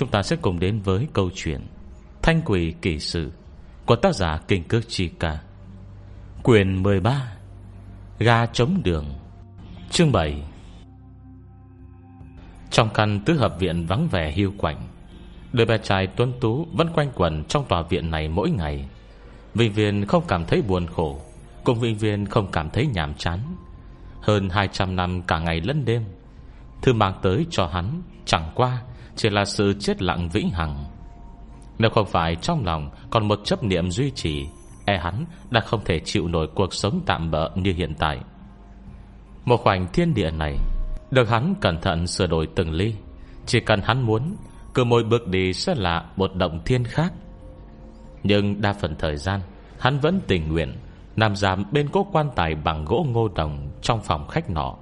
Chúng ta sẽ cùng đến với câu chuyện Thanh quỷ kỳ sự Của tác giả Kinh Cước Chi Ca. Quyền 13 Ga chống đường, Chương 7 Trong căn tứ hợp viện vắng vẻ hiu quạnh, Đôi bé trai tuấn tú Vẫn quanh quẩn trong tòa viện này mỗi ngày. Vinh viên không cảm thấy buồn khổ, Cùng Vinh viên không cảm thấy nhàm chán. Hơn 200 năm cả ngày lẫn đêm, Thư mang tới cho hắn Chẳng qua chỉ là sự chết lặng vĩnh hằng. Nếu không phải trong lòng Còn một chấp niệm duy trì E hắn đã không thể chịu nổi cuộc sống tạm bỡ như hiện tại. Một khoảnh thiên địa này, Được hắn cẩn thận sửa đổi từng ly. Chỉ cần hắn muốn, Cứ mỗi bước đi sẽ là một động thiên khác. Nhưng đa phần thời gian, Hắn vẫn tình nguyện Nằm giảm bên cố quan tài bằng gỗ ngô đồng Trong phòng khách nọ.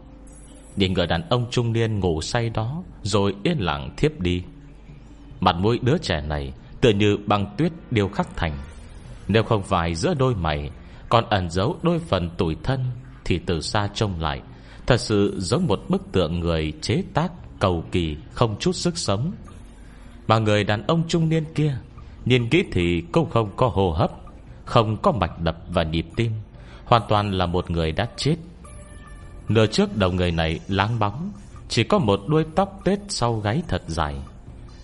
Nhìn người đàn ông trung niên ngủ say đó, Rồi yên lặng thiếp đi. Mặt mũi đứa trẻ này Tựa như băng tuyết điêu khắc thành. Nếu không phải giữa đôi mày Còn ẩn giấu đôi phần tủi thân, Thì từ xa trông lại, Thật sự giống một bức tượng người chế tác Cầu kỳ không chút sức sống. Mà người đàn ông trung niên kia, Nhìn kỹ thì cũng không có hô hấp, Không có mạch đập và nhịp tim, Hoàn toàn là một người đã chết. Nửa trước đầu người này láng bóng, Chỉ có một đuôi tóc tết sau gáy thật dài.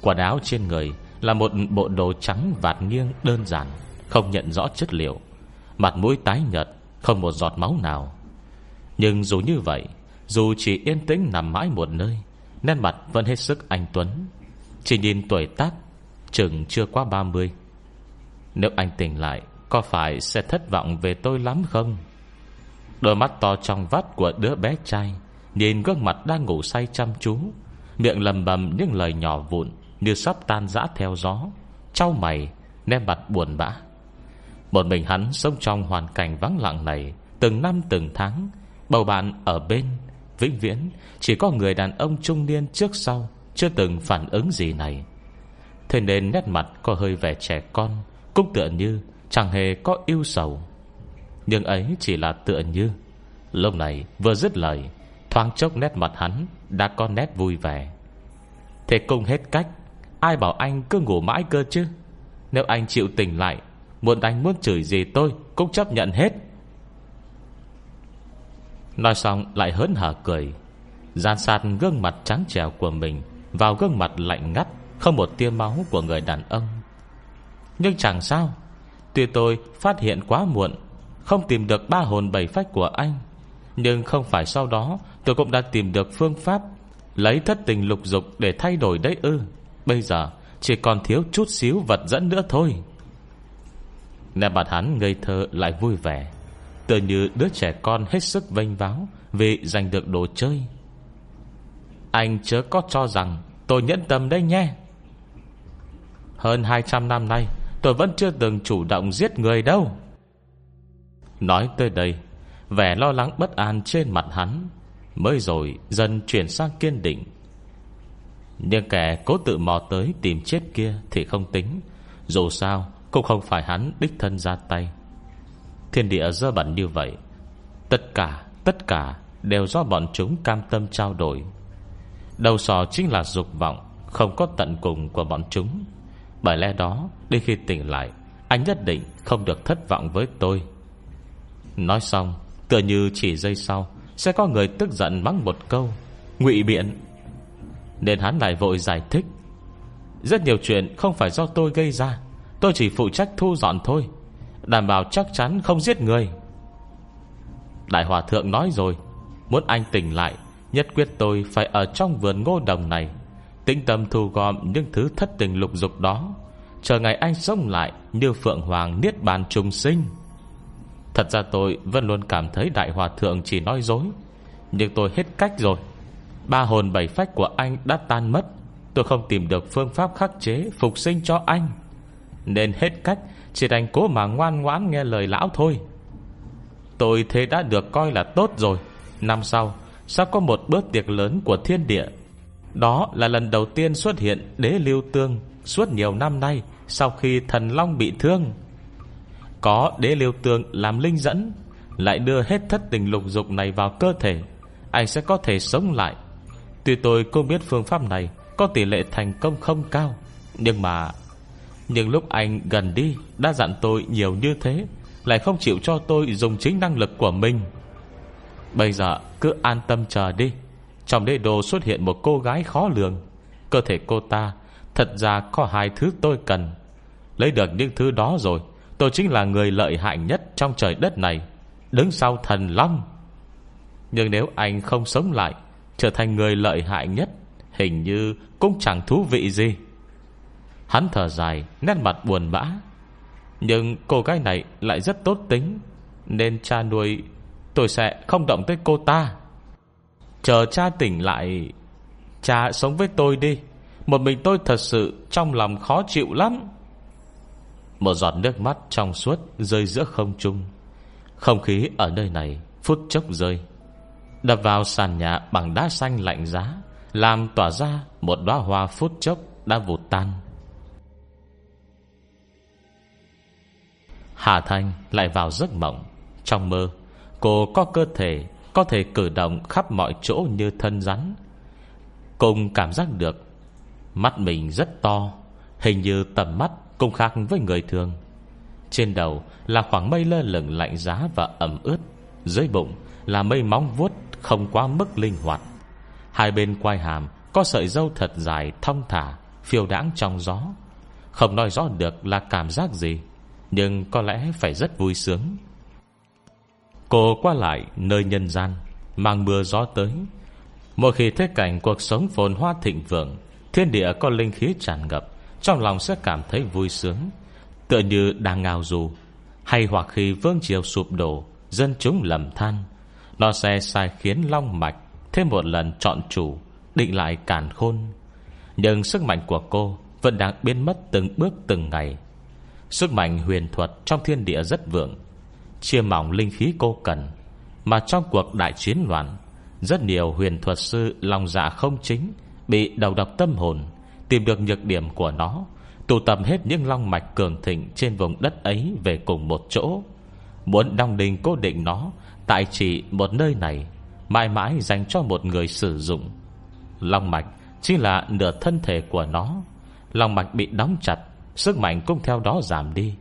Quần áo trên người Là một bộ đồ trắng vạt nghiêng đơn giản, Không nhận rõ chất liệu. Mặt mũi tái nhợt, Không một giọt máu nào. Nhưng dù như vậy, Dù chỉ yên tĩnh nằm mãi một nơi, Nét mặt vẫn hết sức anh Tuấn. Chỉ nhìn tuổi tác, Chừng chưa qua 30 Nếu anh tỉnh lại, Có phải sẽ thất vọng về tôi lắm không? Đôi mắt to trong vắt của đứa bé trai, Nhìn gương mặt đang ngủ say chăm chú. Miệng lầm bầm những lời nhỏ vụn Như sắp tan rã theo gió, Trao mày Ném mặt buồn bã. Một mình hắn sống trong hoàn cảnh vắng lặng này Từng năm từng tháng, Bầu bạn ở bên, Vĩnh viễn, Chỉ có người đàn ông trung niên trước sau Chưa từng phản ứng gì này. Thế nên nét mặt có hơi vẻ trẻ con, Cũng tựa như Chẳng hề có yêu sầu. Nhưng ấy chỉ là tựa như Lúc này vừa dứt lời, Thoáng chốc nét mặt hắn Đã có nét vui vẻ. Thế cùng hết cách, Ai bảo anh cứ ngủ mãi cơ chứ? Nếu anh chịu tỉnh lại, Muốn đánh muốn chửi gì tôi Cũng chấp nhận hết. Nói xong lại hớn hở cười Gian sát gương mặt trắng trèo của mình Vào gương mặt lạnh ngắt, Không một tia máu của người đàn ông. Nhưng chẳng sao, Tuy tôi phát hiện quá muộn, Không tìm được ba hồn bảy phách của anh nhưng không phải sau đó, Tôi cũng đã tìm được phương pháp Lấy thất tình lục dục để thay đổi đấy ư. Bây giờ, chỉ còn thiếu chút xíu vật dẫn nữa thôi. Nè mặt hắn ngây thơ lại vui vẻ. Tựa như đứa trẻ con hết sức vênh váo Vì giành được đồ chơi. Anh chớ có cho rằng Tôi nhẫn tâm đấy nhé. Hơn 200 năm nay, Tôi vẫn chưa từng chủ động giết người đâu. Nói tới đây Vẻ lo lắng bất an trên mặt hắn. Mới rồi dần chuyển sang kiên định. Nhưng kẻ cố tự mò tới tìm chết kia Thì không tính. Dù sao, cũng không phải hắn đích thân ra tay. Thiên địa dơ bẩn như vậy, Tất cả Tất cả đều do bọn chúng cam tâm trao đổi. Đầu sò chính là dục vọng, Không có tận cùng của bọn chúng. Bởi lẽ đó, Đến khi tỉnh lại, Anh nhất định không được thất vọng với tôi. Nói xong Tựa như chỉ giây sau, Sẽ có người tức giận mắng một câu, ngụy biện. Nên hắn lại vội giải thích. Rất nhiều chuyện không phải do tôi gây ra, Tôi chỉ phụ trách thu dọn thôi, Đảm bảo chắc chắn không giết người. Đại Hòa Thượng nói rồi, Muốn anh tỉnh lại, Nhất quyết tôi phải ở trong vườn ngô đồng này, Tĩnh tâm thu gom những thứ thất tình lục dục đó, Chờ ngày anh sống lại Như Phượng Hoàng Niết Bàn trùng sinh. Thật ra tôi vẫn luôn cảm thấy Đại Hòa Thượng chỉ nói dối. Nhưng tôi hết cách rồi. Ba hồn bảy phách của anh đã tan mất. Tôi không tìm được phương pháp khắc chế, Phục sinh cho anh. Nên hết cách, Chỉ đành cố mà ngoan ngoãn nghe lời lão thôi. Tôi thế đã được coi là tốt rồi. Năm sau, Sắp có một bữa tiệc lớn của thiên địa. Đó là lần đầu tiên xuất hiện Đế lưu tương Suốt nhiều năm nay Sau khi thần long bị thương có đế liêu tương làm linh dẫn, Lại đưa hết thất tình lục dục này vào cơ thể Anh sẽ có thể sống lại? Tuy tôi không biết phương pháp này Có tỷ lệ thành công không cao, Nhưng mà, Nhưng lúc anh gần đi, Đã dặn tôi nhiều như thế, Lại không chịu cho tôi dùng chính năng lực của mình. Bây giờ cứ an tâm chờ đi. Trong đế đồ xuất hiện một cô gái khó lường, Cơ thể cô ta Thật ra có hai thứ tôi cần. Lấy được những thứ đó rồi Tôi chính là người lợi hại nhất trong trời đất này, Đứng sau thần long. Nhưng nếu anh không sống lại, Trở thành người lợi hại nhất, Hình như cũng chẳng thú vị gì. Hắn thở dài, Nét mặt buồn bã. Nhưng cô gái này lại rất tốt tính, Nên cha nuôi Tôi sẽ không động tới cô ta. Chờ cha tỉnh lại, Cha sống với tôi đi. Một mình tôi thật sự Trong lòng khó chịu lắm. Một giọt nước mắt trong suốt Rơi giữa không trung. Không khí ở nơi này Phút chốc rơi, Đập vào sàn nhà bằng đá xanh lạnh giá, Làm tỏa ra một đóa hoa phút chốc Đã vụt tan. Hà Thanh lại vào giấc mộng. Trong mơ, Cô có cơ thể, Có thể cử động khắp mọi chỗ như thân rắn. Cùng cảm giác được, Mắt mình rất to, Hình như tầm mắt cũng khác với người thường. Trên đầu là khoảng mây lơ lửng lạnh giá và ẩm ướt. Dưới bụng là mây móng vuốt Không quá mức linh hoạt. Hai bên quai hàm Có sợi dâu thật dài thong thả, Phiêu đãng trong gió. Không nói rõ được là cảm giác gì, Nhưng có lẽ phải rất vui sướng. Cô qua lại nơi nhân gian, Mang mưa gió tới. Mỗi khi thấy cảnh cuộc sống phồn hoa thịnh vượng, Thiên địa có linh khí tràn ngập. Trong lòng sẽ cảm thấy vui sướng. Tựa như đang ngào dù Hay hoặc khi vương triều sụp đổ, Dân chúng lầm than. Nó sẽ sai khiến long mạch Thêm một lần chọn chủ, Định lại càn khôn. Nhưng sức mạnh của cô Vẫn đang biến mất từng bước từng ngày. Sức mạnh huyền thuật trong thiên địa rất vượng, Chia mỏng linh khí cô cần. Mà trong cuộc đại chiến loạn, Rất nhiều huyền thuật sư lòng dạ không chính Bị đầu độc tâm hồn Tìm được nhược điểm của nó, Tụ tập hết những long mạch cường thịnh Trên vùng đất ấy về cùng một chỗ. Muốn đong đình cố định nó, Tại chỉ một nơi này, Mãi mãi dành cho một người sử dụng. Long mạch Chính là nửa thân thể của nó. Long mạch bị đóng chặt, Sức mạnh cũng theo đó giảm đi.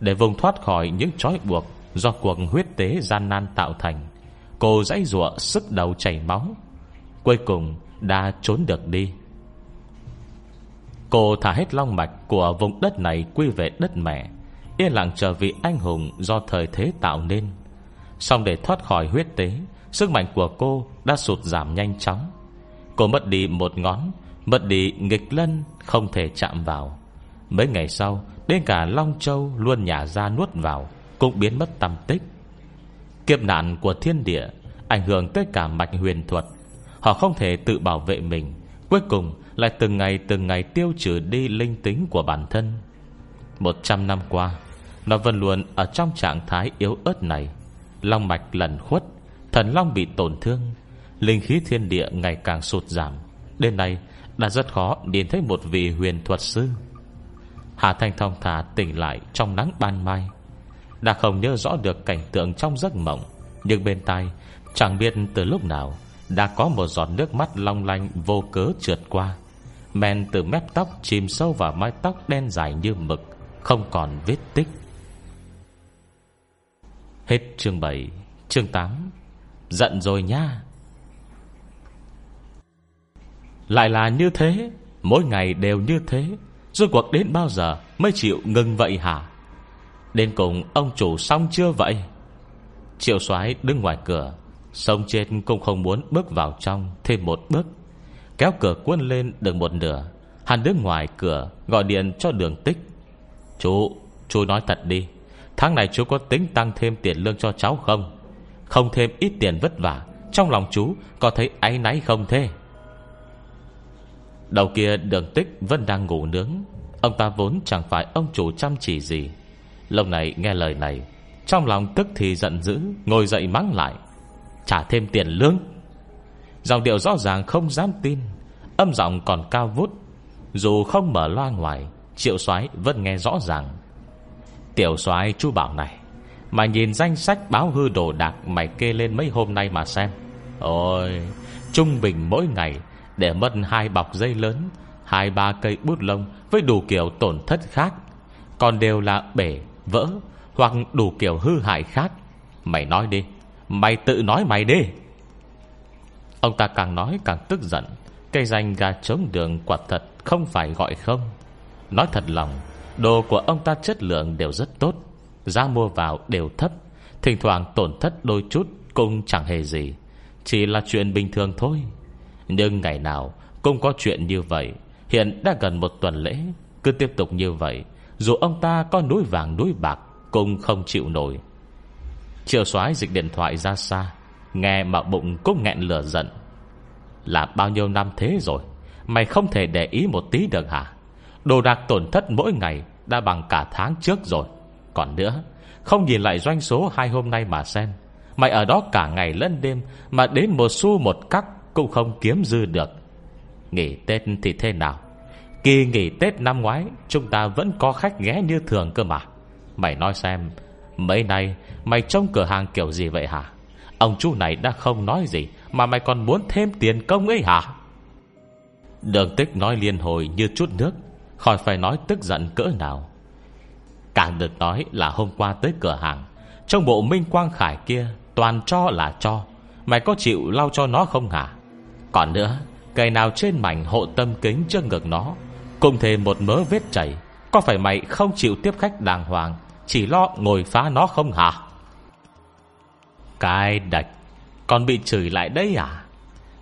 Để vùng thoát khỏi những trói buộc Do cuộc huyết tế gian nan tạo thành, Cô dãy rụa sức đầu chảy máu, Cuối cùng đã trốn được đi. Cô thả hết long mạch Của vùng đất này quy về đất mẹ, Yên lặng chờ vị anh hùng Do thời thế tạo nên. Xong để thoát khỏi huyết tế, Sức mạnh của cô đã sụt giảm nhanh chóng. Cô mất đi một ngón, Mất đi nghịch lân, Không thể chạm vào. Mấy ngày sau, Đến cả Long Châu luôn nhả ra nuốt vào, cũng biến mất tâm tích. Kiếp nạn của thiên địa Ảnh hưởng tới cả mạch huyền thuật. Họ không thể tự bảo vệ mình, Cuối cùng lại từng ngày từng ngày Tiêu trừ đi linh tính của bản thân. Một trăm năm qua, Nó vẫn luôn ở trong trạng thái yếu ớt này. Long mạch lần khuất, Thần long bị tổn thương, Linh khí thiên địa ngày càng sụt giảm. Đến nay, đã rất khó Nhìn thấy một vị huyền thuật sư. Hà Thanh Thông thả tỉnh lại Trong nắng ban mai. Đã không nhớ rõ được cảnh tượng trong giấc mộng, Nhưng bên tai, Chẳng biết từ lúc nào, Đã có một giọt nước mắt long lanh vô cớ trượt qua. Men từ mép tóc, chìm sâu vào mái tóc đen dài như mực, Không còn vết tích. Hết chương 7 Chương 8 Giận rồi nha. Lại là như thế, Mỗi ngày đều như thế. Rốt cuộc đến bao giờ mới chịu ngừng vậy hả? Đến cùng ông chủ xong chưa vậy? Triệu soái đứng ngoài cửa Sông trên cũng không muốn bước vào trong Thêm một bước. Kéo cửa quân lên được một nửa. Hắn đứng ngoài cửa gọi điện cho đường tích. Chú, chú nói thật đi Tháng này chú có tính tăng thêm tiền lương cho cháu không? Không thêm ít tiền vất vả. Trong lòng chú có thấy áy náy không thế? Đầu kia đường tích vẫn đang ngủ nướng. Ông ta vốn chẳng phải ông chủ chăm chỉ gì. Lâu này nghe lời này Trong lòng tức thì giận dữ Ngồi dậy mắng lại. Trả thêm tiền lương Dòng điệu rõ ràng không dám tin Âm giọng còn cao vút. Dù không mở loa ngoài Triệu soái vẫn nghe rõ ràng. Tiểu soái chú bảo này Mà nhìn danh sách báo hư đồ đạc Mày kê lên mấy hôm nay mà xem. Ôi Trung bình mỗi ngày Để mất hai bọc dây lớn Hai ba cây bút lông Với đủ kiểu tổn thất khác. Còn đều là bể, vỡ Hoặc đủ kiểu hư hại khác. Mày nói đi Mày tự nói mày đi. Ông ta càng nói càng tức giận. Cây danh gà trống đường quả thật Không phải gọi không. Nói thật lòng, Đồ của ông ta chất lượng đều rất tốt. Giá mua vào đều thấp. Thỉnh thoảng tổn thất đôi chút Cũng chẳng hề gì. Chỉ là chuyện bình thường thôi. Nhưng ngày nào cũng có chuyện như vậy. Hiện đã gần một tuần lễ, Cứ tiếp tục như vậy. Dù ông ta có núi vàng núi bạc Cũng không chịu nổi. Triệu soái dịch điện thoại ra xa. Nghe mà bụng cũng nghẹn lửa giận. Là bao nhiêu năm thế rồi, Mày không thể để ý một tí được hả? Đồ đạc tổn thất mỗi ngày Đã bằng cả tháng trước rồi. Còn nữa, Không nhìn lại doanh số hai hôm nay mà xem, Mày ở đó cả ngày lẫn đêm Mà đến một xu một cắc Cũng không kiếm dư được. Nghỉ Tết thì thế nào? Kỳ nghỉ Tết năm ngoái, Chúng ta vẫn có khách ghé như thường cơ mà. Mày nói xem, Mấy nay mày trông cửa hàng kiểu gì vậy hả? Ông chú này đã không nói gì, Mà mày còn muốn thêm tiền công ấy hả? Đường tích nói liên hồi như chút nước, Khỏi phải nói tức giận cỡ nào. Càng được nói là hôm qua tới cửa hàng, Trong bộ Minh Quang Khải kia Toàn cho là cho, Mày có chịu lau cho nó không hả? Còn nữa Cây nào trên mảnh hộ tâm kính trước ngực nó, Cùng thêm một mớ vết chảy, Có phải mày không chịu tiếp khách đàng hoàng, Chỉ lo ngồi phá nó không hả? Cái đạch. Còn bị chửi lại đấy à?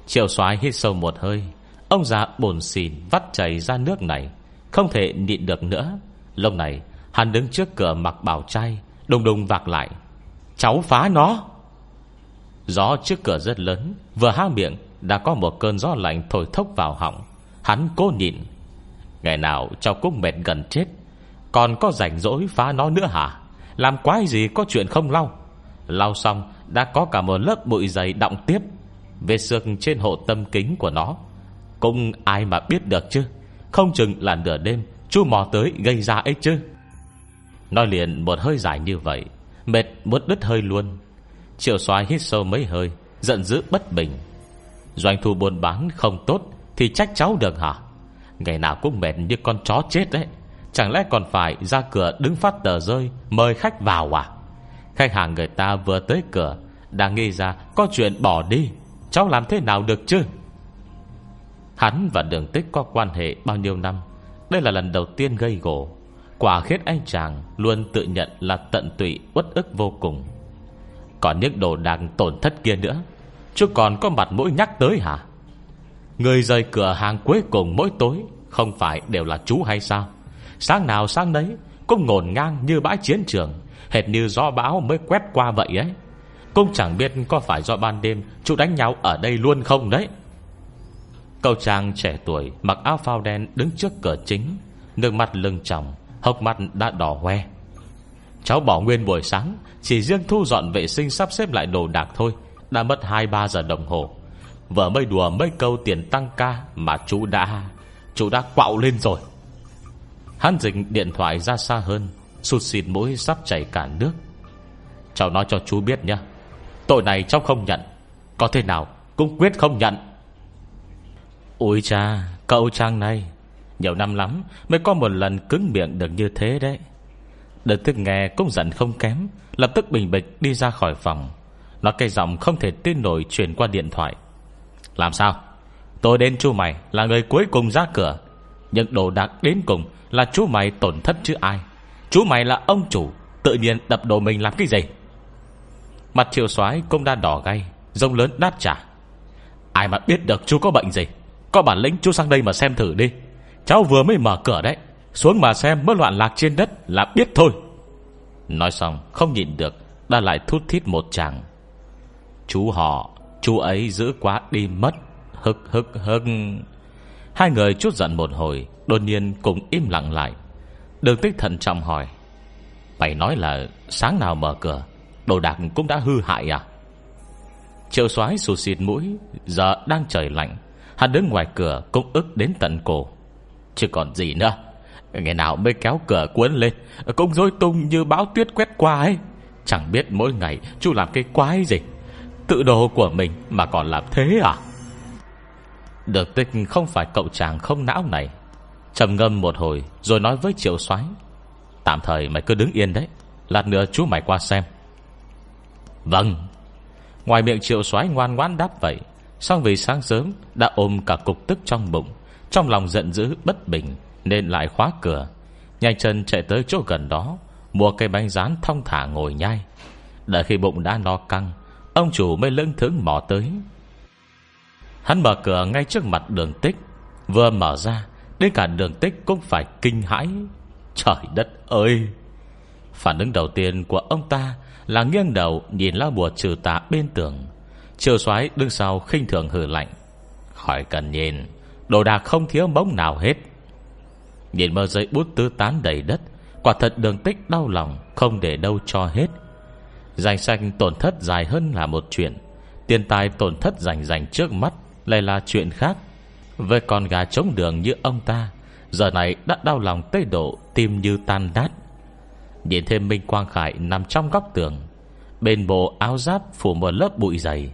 Triệu soái hít sâu một hơi. Ông già bồn xìn vắt chảy ra nước này. Không thể nhịn được nữa. Lúc này, hắn đứng trước cửa mặc bảo trai, Đùng đùng vạc lại. Cháu phá nó! Gió trước cửa rất lớn, Vừa há miệng, đã có một cơn gió lạnh thổi thốc vào họng. Hắn cố nhịn. Ngày nào cháu cũng mệt gần chết. Còn có rảnh rỗi phá nó nữa hả? Làm quái gì có chuyện không lau? Lau xong, đã có cả một lớp bụi dày đọng tiếp Về xương trên hộ tâm kính của nó. Cũng ai mà biết được chứ? Không chừng là nửa đêm Chú mò tới gây ra ấy chứ? Nói liền một hơi dài như vậy, Mệt muốn đứt hơi luôn. Triệu xoài hít sâu mấy hơi, Giận dữ bất bình. Doanh thu buôn bán không tốt Thì trách cháu được hả? Ngày nào cũng mệt như con chó chết đấy. Chẳng lẽ còn phải ra cửa đứng phát tờ rơi, Mời khách vào à? Khách hàng người ta vừa tới cửa đã nghĩ ra có chuyện bỏ đi. Cháu làm thế nào được chứ? Hắn và đường tích có quan hệ bao nhiêu năm? Đây là lần đầu tiên gây gỗ. Quả khiết anh chàng Luôn tự nhận là tận tụy, uất ức vô cùng. Còn những đồ đạc tổn thất kia nữa, Chứ còn có mặt mũi nhắc tới hả? Người rời cửa hàng cuối cùng mỗi tối, Không phải đều là chú hay sao? Sáng nào sáng đấy Cũng ngổn ngang như bãi chiến trường. Hệt như gió bão mới quét qua vậy ấy. Cũng chẳng biết có phải do ban đêm Chú đánh nhau ở đây luôn không đấy. Cậu chàng trẻ tuổi Mặc áo phao đen đứng trước cửa chính, Nước mắt lưng tròng, Hốc mắt đã đỏ hoe. Cháu bỏ nguyên buổi sáng, Chỉ riêng thu dọn vệ sinh sắp xếp lại đồ đạc thôi, Đã mất 2-3 giờ đồng hồ. Vợ mới đùa mấy câu tiền tăng ca Mà chú đã Chú đã quạo lên rồi. Hắn dịch điện thoại ra xa hơn Sụt xịt mũi sắp chảy cả nước. Cháu nói cho chú biết nhé. Tội này cháu không nhận. Có thế nào cũng quyết không nhận. Ôi cha, Cậu trang này. Nhiều năm lắm mới có một lần cứng miệng được như thế đấy. Đợt thức nghe cũng giận không kém, Lập tức bình bịch đi ra khỏi phòng. Nó cây giọng không thể tin nổi Truyền qua điện thoại. Làm sao? Tôi đến chú mày là người cuối cùng ra cửa. Nhưng đồ đạc đến cùng Là chú mày tổn thất chứ ai? Chú mày là ông chủ, Tự nhiên đập đồ mình làm cái gì? Mặt triệu soái cũng đã đỏ gay, Rông lớn đáp trả. Ai mà biết được chú có bệnh gì? Có bản lĩnh chú sang đây mà xem thử đi. Cháu vừa mới mở cửa đấy, Xuống mà xem mớ loạn lạc trên đất là biết thôi. Nói xong, không nhịn được, Đã lại thút thít một chàng Chú họ, Chú ấy giữ quá đi mất Hực hực hưng Hai người chút giận một hồi, Đột nhiên cùng im lặng lại. Đường tích thận trọng hỏi, Mày nói là sáng nào mở cửa, Đồ đạc cũng đã hư hại à? Triệu soái sụt xịt mũi, Giờ đang trời lạnh, Hắn đứng ngoài cửa cũng ức đến tận cổ. Chứ còn gì nữa, Ngày nào mới kéo cửa cuốn lên, Cũng rối tung như bão tuyết quét qua ấy. Chẳng biết mỗi ngày chú làm cái quái gì, Tự đồ của mình mà còn làm thế à? Được tích không phải cậu chàng không não này trầm ngâm một hồi, Rồi nói với triệu soái, Tạm thời mày cứ đứng yên đấy, Lát nữa chú mày qua xem. Vâng. Ngoài miệng triệu soái ngoan ngoãn đáp vậy Xong vì sáng sớm Đã ôm cả cục tức trong bụng, Trong lòng giận dữ bất bình Nên lại khóa cửa, Nhanh chân chạy tới chỗ gần đó, Mua cây bánh rán thong thả ngồi nhai. Đợi khi bụng đã no căng, Ông chủ mới lưng thướng mò tới. Hắn mở cửa ngay trước mặt đường tích, Vừa mở ra Đến cả đường tích cũng phải kinh hãi. Trời đất ơi! Phản ứng đầu tiên của ông ta Là nghiêng đầu nhìn lá bùa trừ tà bên tường. Triều soái đứng sau khinh thường hử lạnh. Khỏi cần nhìn, Đồ đạc không thiếu bóng nào hết. Nhìn mơ giấy bút tứ tán đầy đất, Quả thật đường tích đau lòng, Không để đâu cho hết. Danh sách tổn thất dài hơn là một chuyện. Tiền tài tổn thất rành rành trước mắt Lại là chuyện khác. Với con gà trống đường như ông ta, Giờ này đã đau lòng tới độ Tim như tan nát. Nhìn thêm Minh Quang Khải nằm trong góc tường, Bên bộ áo giáp phủ một lớp bụi dày,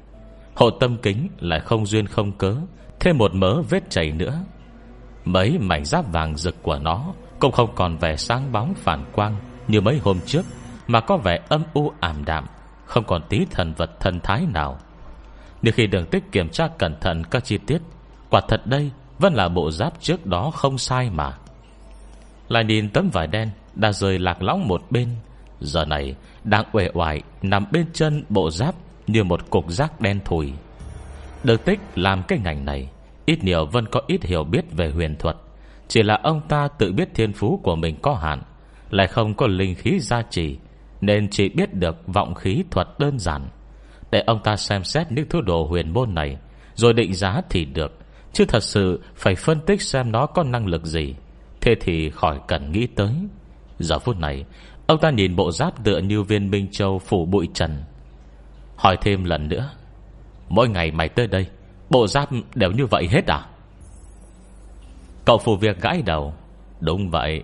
Hộ tâm kính lại không duyên không cớ, Thêm một mớ vết chảy nữa Mấy mảnh giáp vàng rực của nó Cũng không còn vẻ sáng bóng phản quang Như mấy hôm trước, Mà có vẻ âm u ảm đạm, Không còn tí thần vật thần thái nào Nhưng khi đường tích kiểm tra cẩn thận các chi tiết Quả thật đây Vẫn là bộ giáp trước đó không sai mà. Lại nhìn tấm vải đen Đã rời lạc lõng một bên, Giờ này đang uể oải Nằm bên chân bộ giáp Như một cục rác đen thùi. Được tích làm cái ngành này, Ít nhiều Vân có ít hiểu biết về huyền thuật. Chỉ là ông ta tự biết thiên phú của mình có hạn, Lại không có linh khí gia trì, Nên chỉ biết được vọng khí thuật đơn giản. Để ông ta xem xét những thứ đồ huyền môn này, Rồi định giá thì được. Chứ thật sự phải phân tích xem nó có năng lực gì. Thế thì khỏi cần nghĩ tới. Giờ phút này, Ông ta nhìn bộ giáp tựa như viên Minh Châu phủ bụi trần. Hỏi thêm lần nữa. Mỗi ngày mày tới đây, Bộ giáp đều như vậy hết à? Cậu phù việc gãi đầu. Đúng vậy.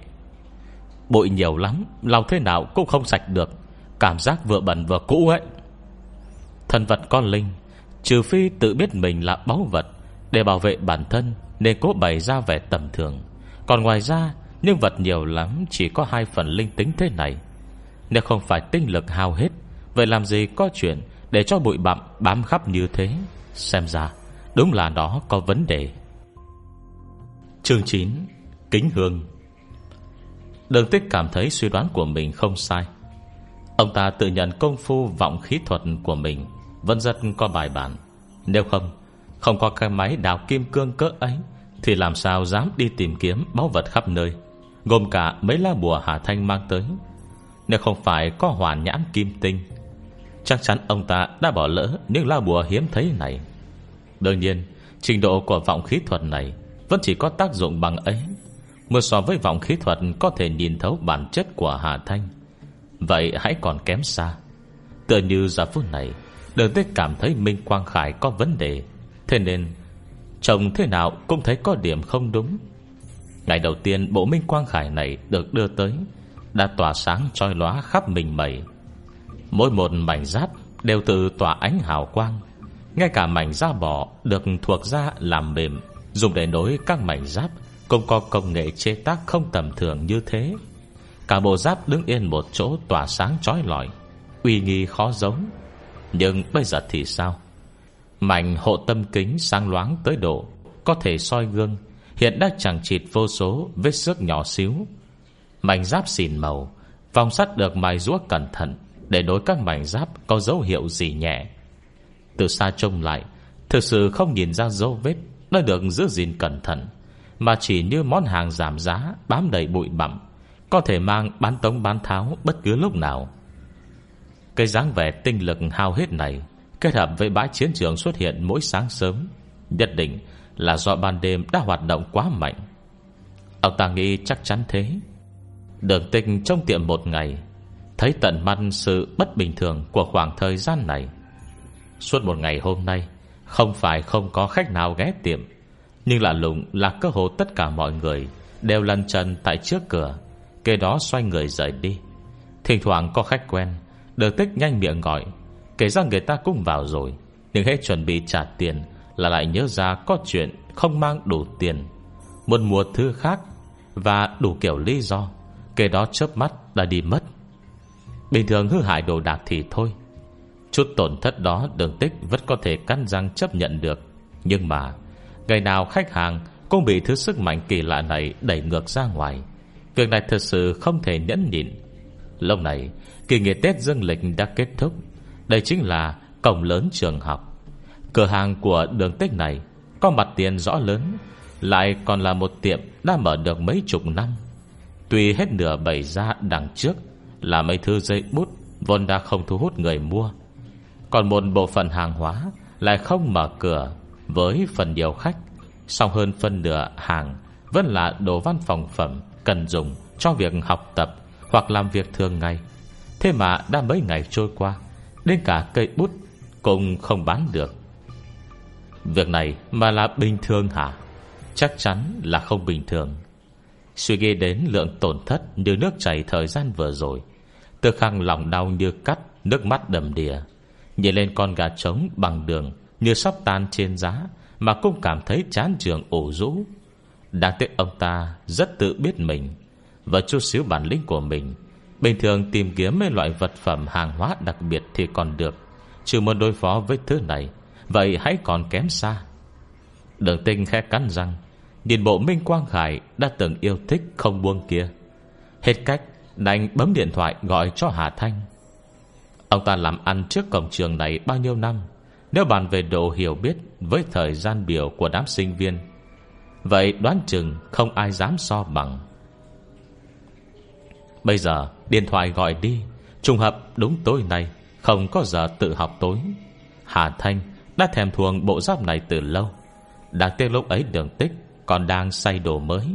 Bụi nhiều lắm Lau thế nào cũng không sạch được. Cảm giác vừa bẩn vừa cũ ấy. Thần vật con linh, Trừ phi tự biết mình là báu vật để bảo vệ bản thân Nên cố bày ra vẻ tầm thường. Còn ngoài ra, nhân vật nhiều lắm Chỉ có hai phần linh tính thế này. Nếu không phải tinh lực hao hết, Vậy làm gì có chuyện Để cho bụi bặm bám khắp như thế? Xem ra, Đúng là nó có vấn đề. Chương 9 Kính Hương. Đường tích cảm thấy suy đoán của mình không sai. Ông ta tự nhận công phu vọng khí thuật của mình, Vẫn rất có bài bản. Nếu không không có cái máy đào kim cương cỡ ấy, Thì làm sao dám đi tìm kiếm báu vật khắp nơi, Gồm cả mấy lá bùa Hà Thanh mang tới. Nếu không phải có hoàn nhãn kim tinh, Chắc chắn ông ta đã bỏ lỡ Những lá bùa hiếm thấy này. Đương nhiên, Trình độ của vọng khí thuật này Vẫn chỉ có tác dụng bằng ấy Mưa so với vọng khí thuật Có thể nhìn thấu bản chất của Hà Thanh. Vậy hãy còn kém xa. Tựa như giờ phút này Đường tích cảm thấy Minh Quang Khải có vấn đề. Thế nên, Chồng thế nào cũng thấy có điểm không đúng. Ngày đầu tiên, bộ Minh Quang Khải này Được đưa tới, Đã tỏa sáng trói lóa khắp mình mẩy Mỗi một mảnh giáp Đều tự tỏa ánh hào quang, ngay cả mảnh da bò Được thuộc ra làm mềm, Dùng để nối các mảnh giáp Cũng có công nghệ chế tác không tầm thường như thế. Cả bộ giáp đứng yên một chỗ Tỏa sáng trói lọi, Uy nghi khó giống. Nhưng bây giờ thì sao? Mảnh hộ tâm kính sáng loáng tới độ, Có thể soi gương, Hiện đã chẳng chịt vô số Vết xước nhỏ xíu. Mảnh giáp xìn màu, Vòng sắt được mài rũa cẩn thận Để đối các mảnh giáp có dấu hiệu gì nhẹ. Từ xa trông lại, Thực sự không nhìn ra dấu vết Nó được giữ gìn cẩn thận, Mà chỉ như món hàng giảm giá, Bám đầy bụi bặm, Có thể mang bán tống bán tháo bất cứ lúc nào. Cái dáng vẻ tinh lực hao hết này Kết hợp với bãi chiến trường xuất hiện mỗi sáng sớm, Nhất định là do ban đêm đã hoạt động quá mạnh. Ông ta nghĩ chắc chắn thế. Đường tình trong tiệm một ngày, Thấy tận mắt sự bất bình thường Của khoảng thời gian này. Suốt một ngày hôm nay, Không phải không có khách nào ghé tiệm, Nhưng lạ lùng là cơ hội tất cả mọi người Đều lăn chân tại trước cửa Kế đó xoay người rời đi. Thỉnh thoảng có khách quen Được tích nhanh miệng gọi Kể ra người ta cũng vào rồi, Nhưng hết chuẩn bị trả tiền Là lại nhớ ra có chuyện Không mang đủ tiền. Muốn mua thứ khác Và đủ kiểu lý do Kể đó chớp mắt đã đi mất. Bình thường hư hại đồ đạc thì thôi. Chút tổn thất đó đường tích Vẫn có thể cắn răng chấp nhận được. Nhưng mà, Ngày nào khách hàng cũng bị thứ sức mạnh kỳ lạ này Đẩy ngược ra ngoài. Việc này thật sự không thể nhẫn nhịn. Lâu này, Kỳ nghỉ Tết dương lịch đã kết thúc. Đây chính là cổng lớn trường học. Cửa hàng của đường tích này Có mặt tiền rõ lớn, Lại còn là một tiệm đã mở được mấy chục năm. Tuy hết nửa bày ra đằng trước Là mấy thư dây bút Vốn đã không thu hút người mua, Còn một bộ phận hàng hóa Lại không mở cửa Với phần nhiều khách Sau hơn phân nửa hàng Vẫn là đồ văn phòng phẩm Cần dùng cho việc học tập Hoặc làm việc thường ngày. Thế mà đã mấy ngày trôi qua Đến cả cây bút Cũng không bán được. Việc này mà là bình thường hả? Chắc chắn là không bình thường. Suy nghĩ đến lượng tổn thất Như nước chảy thời gian vừa rồi, Tư khăng lòng đau như cắt, Nước mắt đầm đìa. Nhìn lên con gà trống bằng đường Như sắp tan trên giá Mà cũng cảm thấy chán trường ổ rũ. Đáng tiếc ông ta rất tự biết mình Và chút xíu bản lĩnh của mình Bình thường tìm kiếm mấy loại vật phẩm hàng hóa đặc biệt thì còn được Chứ muốn đối phó với thứ này. Vậy hãy còn kém xa. Đường tinh khẽ cắn răng, Nhìn bộ Minh Quang Khải Đã từng yêu thích không buông kia. Hết cách, đành bấm điện thoại gọi cho Hà Thanh. Ông ta làm ăn trước cổng trường này bao nhiêu năm, Nếu bàn về độ hiểu biết Với thời gian biểu của đám sinh viên, Vậy đoán chừng Không ai dám so bằng. Bây giờ điện thoại gọi đi. Trùng hợp đúng tối nay, Không có giờ tự học tối. Hà Thanh đã thèm thuồng bộ giáp này từ lâu. Đáng tiếc lúc ấy đường tích Còn đang say đồ mới.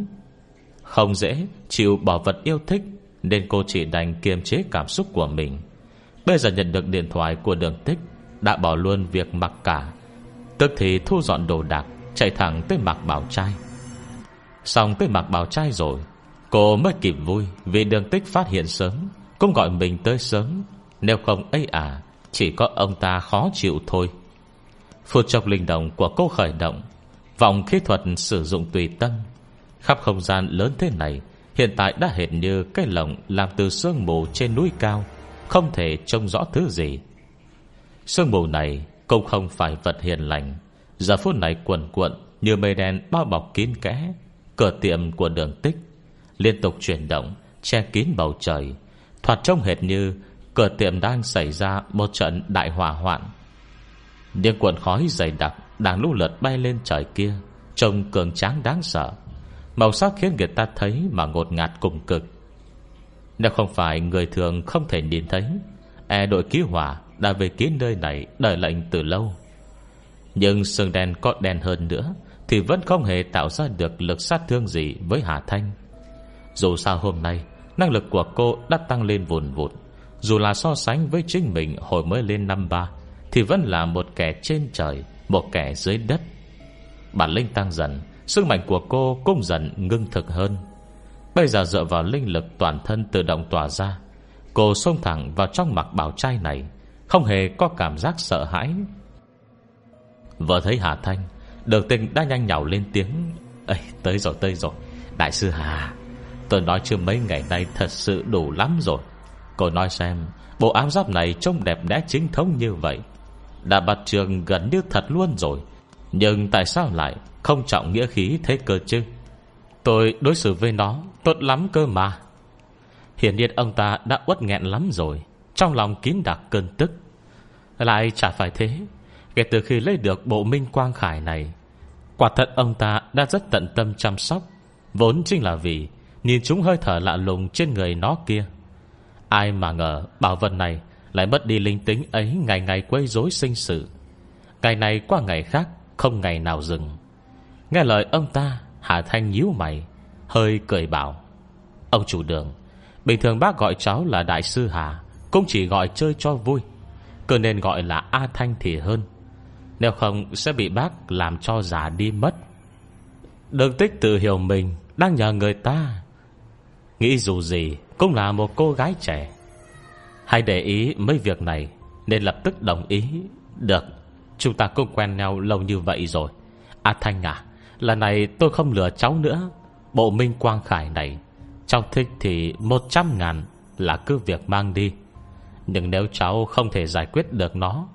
Không dễ chịu bỏ vật yêu thích, Nên cô chỉ đành kiềm chế cảm xúc của mình. Bây giờ nhận được điện thoại của đường tích, Đã bỏ luôn việc mặc cả. Tức thì thu dọn đồ đạc, Chạy thẳng tới mặc bảo trai. Xong tới mặc bảo trai rồi Cô mới kịp vui Vì đường tích phát hiện sớm, Cũng gọi mình tới sớm. Nếu không ấy à Chỉ có ông ta khó chịu thôi. Phút chốc linh động của cô khởi động, Vòng kỹ thuật sử dụng tùy tâm. Khắp không gian lớn thế này, Hiện tại đã hệt như cái lồng Làm từ sương mù trên núi cao, Không thể trông rõ thứ gì. Sương mù này Cũng không phải vật hiền lành. Giờ phút này quần cuộn Như mây đen bao bọc kín kẽ, Cửa tiệm của đường tích. Liên tục chuyển động, Che kín bầu trời. Thoạt trông hệt như Cửa tiệm đang xảy ra một trận đại hỏa hoạn. Những cuộn khói dày đặc Đang lũ lượt bay lên trời kia, Trông cường tráng đáng sợ. Màu sắc khiến người ta thấy mà ngột ngạt cùng cực. Nếu không phải người thường không thể nhìn thấy E đội cứu hỏa đã về kín nơi này Đợi lệnh từ lâu. Nhưng sương đen có đen hơn nữa Thì vẫn không hề tạo ra được lực sát thương gì với Hà Thanh. Dù sao hôm nay Năng lực của cô đã tăng lên vùn vụt. Dù là so sánh với chính mình Hồi mới lên năm ba thì vẫn là một kẻ trên trời Một kẻ dưới đất. Bản linh tăng dần Sức mạnh của cô cũng dần ngưng thực hơn. Bây giờ dựa vào linh lực toàn thân tự động tỏa ra Cô xông thẳng vào trong mặt bảo trai này Không hề có cảm giác sợ hãi. Vừa thấy Hà Thanh Đường tình đã nhanh nhào lên tiếng. Ê, tới rồi tới rồi. Đại sư Hà Tôi nói chưa mấy ngày nay thật sự đủ lắm rồi. Cô nói xem, Bộ áo giáp này trông đẹp đẽ chính thống như vậy. Đã bắt trường gần như thật luôn rồi. Nhưng tại sao lại Không trọng nghĩa khí thế cơ chứ? Tôi đối xử với nó Tốt lắm cơ mà. Hiển nhiên ông ta đã uất nghẹn lắm rồi. Trong lòng kín đặc cơn tức. Lại chả phải thế. Kể từ khi lấy được bộ minh quang khải này, Quả thật ông ta đã rất tận tâm chăm sóc. Vốn chính là vì Nhìn chúng hơi thở lạ lùng trên người nó kia. Ai mà ngờ bảo vật này lại mất đi linh tính ấy Ngày ngày quấy rối sinh sự. Ngày này qua ngày khác, Không ngày nào dừng. Nghe lời ông ta, Hà Thanh nhíu mày, Hơi cười bảo, Ông chủ đường, Bình thường bác gọi cháu là Đại sư Hà, Cũng chỉ gọi chơi cho vui, Cứ nên gọi là A Thanh thì hơn. Nếu không sẽ bị bác làm cho già đi mất. Đường tích tự hiểu mình Đang nhờ người ta Nghĩ dù gì Cũng là một cô gái trẻ. Hãy để ý mấy việc này, Nên lập tức đồng ý. Được, Chúng ta cũng quen nhau lâu như vậy rồi. A Thanh à Lần này tôi không lừa cháu nữa. Bộ minh quang khải này, Cháu thích thì 100 ngàn Là cứ việc mang đi. Nhưng nếu cháu không thể giải quyết được nó,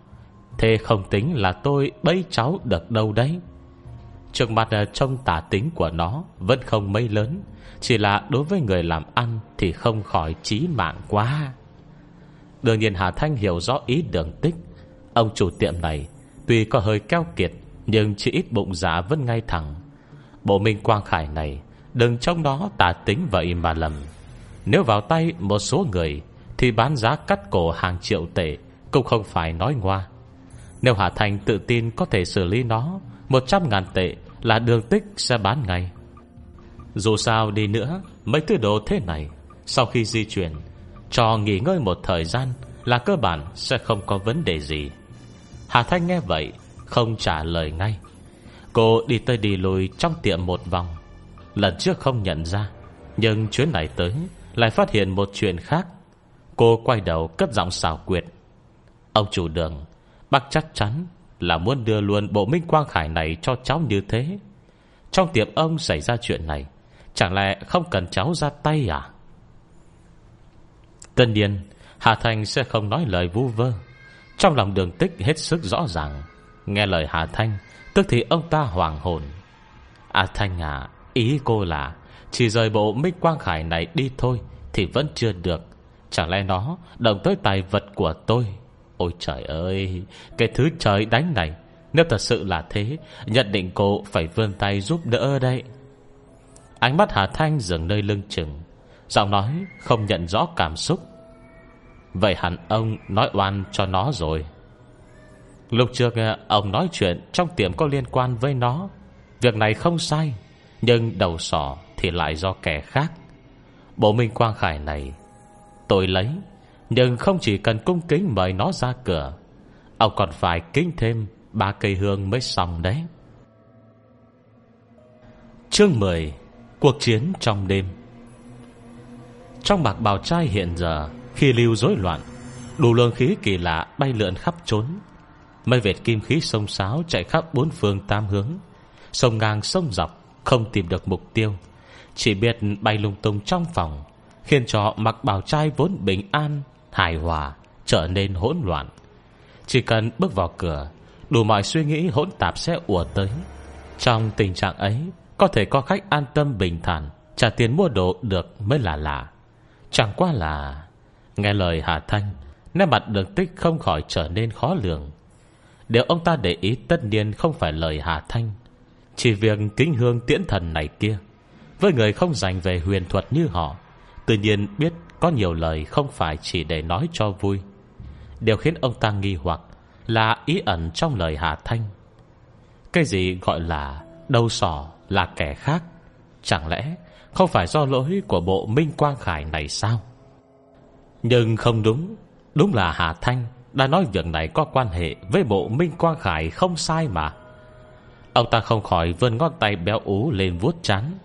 Thế không tính là tôi bấy cháu được đâu đấy. Trước mặt à, trông tả tính của nó Vẫn không mấy lớn. Chỉ là đối với người làm ăn Thì không khỏi chí mạng quá. Đương nhiên Hà Thanh hiểu rõ ý đường tích. Ông chủ tiệm này Tuy có hơi keo kiệt, Nhưng chỉ ít bụng dạ vẫn ngay thẳng. Bộ minh quang khải này, Đừng trong đó tà tính vậy mà lầm. Nếu vào tay một số người, Thì bán giá cắt cổ hàng triệu tệ, Cũng không phải nói ngoa. Nếu Hà Thành tự tin có thể xử lý nó 100 ngàn tệ là đường tích sẽ bán ngay. Dù sao đi nữa, Mấy thứ đồ thế này, Sau khi di chuyển, Cho nghỉ ngơi một thời gian Là cơ bản sẽ không có vấn đề gì. Hà Thanh nghe vậy, Không trả lời ngay. Cô đi tới đi lùi trong tiệm một vòng. Lần trước không nhận ra, Nhưng chuyến này tới Lại phát hiện một chuyện khác. Cô quay đầu cất giọng xào quyệt. Ông chủ đường, Bác chắc chắn là muốn đưa luôn bộ minh quang khải này cho cháu như thế. Trong tiệm ông xảy ra chuyện này Chẳng lẽ không cần cháu ra tay à? Tất nhiên, Hà Thành sẽ không nói lời vu vơ. Trong lòng đường tích hết sức rõ ràng. Nghe lời Hà Thanh, Tức thì ông ta hoàng hồn. À Thanh à Ý cô là, Chỉ rời bộ Minh Quang Khải này đi thôi, Thì vẫn chưa được. Chẳng lẽ nó động tới tài vật của tôi? Ôi trời ơi, Cái thứ trời đánh này, Nếu thật sự là thế Nhận định cô phải vươn tay giúp đỡ đây Ánh mắt Hà Thanh dừng nơi lưng chừng, Giọng nói không nhận rõ cảm xúc. Vậy hẳn ông nói oan cho nó rồi. Lúc trước ờ, ông nói chuyện Trong tiệm có liên quan với nó. Việc này không sai, Nhưng đầu sỏ thì lại do kẻ khác. Bộ Minh Quang Khải này, Tôi lấy, Nhưng không chỉ cần cung kính mời nó ra cửa, Ông còn phải kính thêm Ba cây hương mới xong đấy. Chương 10 Cuộc chiến trong đêm. Trong bạc bào trai hiện giờ, Khi lưu rối loạn, Đủ lượng khí kỳ lạ bay lượn khắp trốn Mây vệt kim khí sông sáo Chạy khắp bốn phương tam hướng. Sông ngang, sông dọc, Không tìm được mục tiêu. Chỉ biết bay lung tung trong phòng, Khiến cho mặc bào trai vốn bình an, Hài hòa, Trở nên hỗn loạn. Chỉ cần bước vào cửa, Đủ mọi suy nghĩ hỗn tạp sẽ ùa tới. Trong tình trạng ấy có thể có khách an tâm bình thản, Trả tiền mua đồ được mới là lạ. Chẳng qua là, Nghe lời Hà Thanh, Nét mặt đường tích không khỏi trở nên khó lường. Điều ông ta để ý tất nhiên không phải lời Hà Thanh, Chỉ việc kính hương tiễn thần này kia. Với người không dành về huyền thuật như họ, Tự nhiên biết có nhiều lời không phải chỉ để nói cho vui. Điều khiến ông ta nghi hoặc Là ý ẩn trong lời Hà Thanh. Cái gì gọi là đầu sỏ? Là kẻ khác. Chẳng lẽ không phải do lỗi của bộ Minh Quang Khải này sao? Nhưng không đúng. Đúng là Hà Thanh Đã nói việc này có quan hệ Với bộ Minh Quang Khải không sai mà. Ông ta không khỏi vươn ngón tay béo ú lên vuốt chán.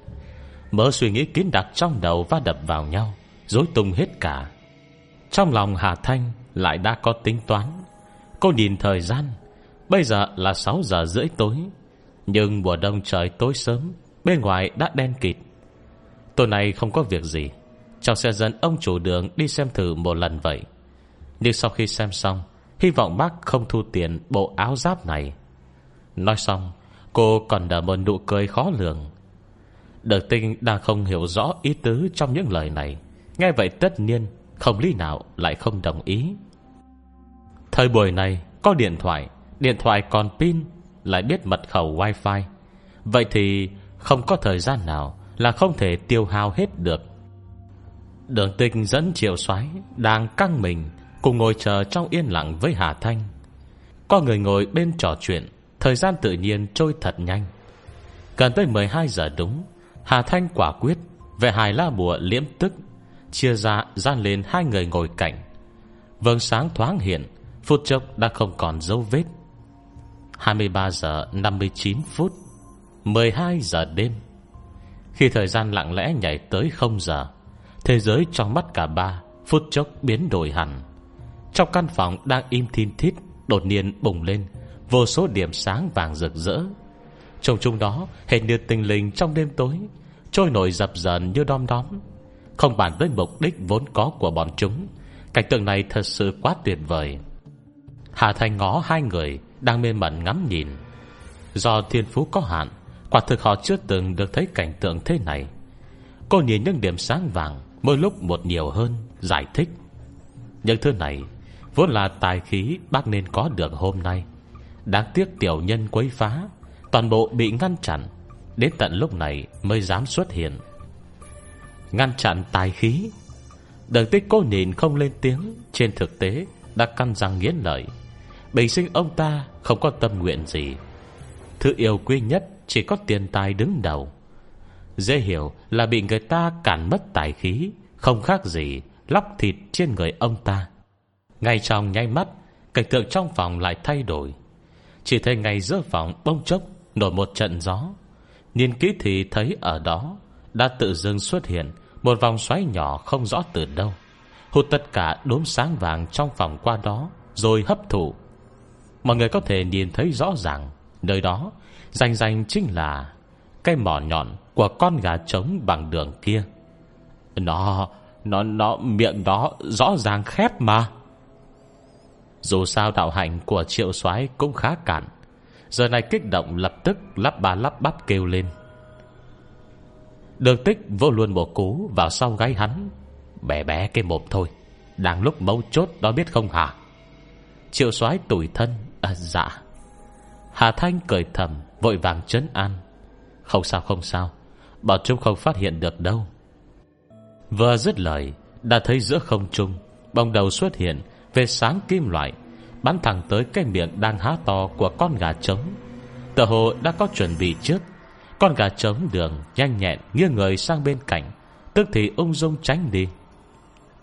Mớ suy nghĩ kín đặc trong đầu và đập vào nhau Dối tung hết cả. Trong lòng Hà Thanh lại đã có tính toán. Cô nhìn thời gian, Bây giờ là 6 giờ rưỡi tối. Nhưng mùa đông trời tối sớm, Bên ngoài đã đen kịt. Tối nay không có việc gì Cháu sẽ dẫn ông chủ đường đi xem thử một lần vậy. Nhưng sau khi xem xong, Hy vọng bác không thu tiền bộ áo giáp này. Nói xong, Cô còn nở một nụ cười khó lường. Đợt tinh đang không hiểu rõ ý tứ trong những lời này. Nghe vậy tất nhiên, Không lý nào lại không đồng ý. Thời buổi này, Có điện thoại. Điện thoại còn pin. Lại biết mật khẩu wifi. Vậy thì không có thời gian nào Là không thể tiêu hao hết được. Đường tinh dẫn triệu xoáy Đang căng mình Cùng ngồi chờ trong yên lặng với Hà Thanh. Có người ngồi bên trò chuyện, Thời gian tự nhiên trôi thật nhanh. Gần tới 12 giờ đúng, Hà Thanh quả quyết Về hài la bùa liễm tức, Chia ra, gian lên hai người ngồi cạnh. Vâng sáng thoáng hiện, Phút chốc đã không còn dấu vết. 23 giờ 59 phút 12 giờ đêm. Khi thời gian lặng lẽ nhảy tới 0 giờ, Thế giới trong mắt cả ba Phút chốc biến đổi hẳn. Trong căn phòng đang im thiên thít, Đột nhiên bùng lên Vô số điểm sáng vàng rực rỡ. Trong chung đó Hệ như tinh linh trong đêm tối, Trôi nổi dập dần như đom đóm. Không bàn tới mục đích vốn có của bọn chúng, Cảnh tượng này thật sự quá tuyệt vời. Hà Thành ngó hai người đang mê mẩn ngắm nhìn. Do thiên phú có hạn, Quả thực họ chưa từng được thấy cảnh tượng thế này. Cô nhìn những điểm sáng vàng, Mỗi lúc một nhiều hơn, Giải thích. Những thứ này Vốn là tài khí bác nên có được hôm nay. Đáng tiếc tiểu nhân quấy phá, Toàn bộ bị ngăn chặn, Đến tận lúc này mới dám xuất hiện. Ngăn chặn tài khí. Đường tích cô nhìn không lên tiếng, Trên thực tế đã căn răng nghiến lợi. Bình sinh ông ta không có tâm nguyện gì. Thứ yêu quý nhất Chỉ có tiền tài đứng đầu. Dễ hiểu là bị người ta cản mất tài khí, Không khác gì Lóc thịt trên người ông ta. Ngay trong nháy mắt, Cảnh tượng trong phòng lại thay đổi. Chỉ thấy ngay giữa phòng bông chốc Nổi một trận gió. Nhìn kỹ thì thấy ở đó Đã tự dưng xuất hiện Một vòng xoáy nhỏ không rõ từ đâu. Hút tất cả đốm sáng vàng trong phòng qua đó Rồi hấp thụ. Mọi người có thể nhìn thấy rõ ràng, Nơi đó Danh danh chính là Cây mỏ nhọn của con gà trống bằng đường kia. Nó Nó nó, miệng đó rõ ràng khép mà. Dù sao đạo hạnh của triệu soái cũng khá cạn. Giờ này kích động lập tức lắp ba lắp bắp kêu lên. Đường tích vô luôn một cú vào sau gáy hắn, Bé bé cái mồm thôi, Đang lúc mấu chốt đó biết không hả? Triệu soái tủi thân À dạ. Hà Thanh cười thầm, Vội vàng chấn an. Không sao không sao. Bảo chúng không phát hiện được đâu. Vừa dứt lời, Đã thấy giữa không trung, Bông đầu xuất hiện Về sáng kim loại, Bắn thẳng tới cái miệng đang há to Của con gà trống. Tờ hồ đã có chuẩn bị trước. Con gà trống đường nhanh nhẹn Nghiêng người sang bên cạnh, Tức thì ung dung tránh đi.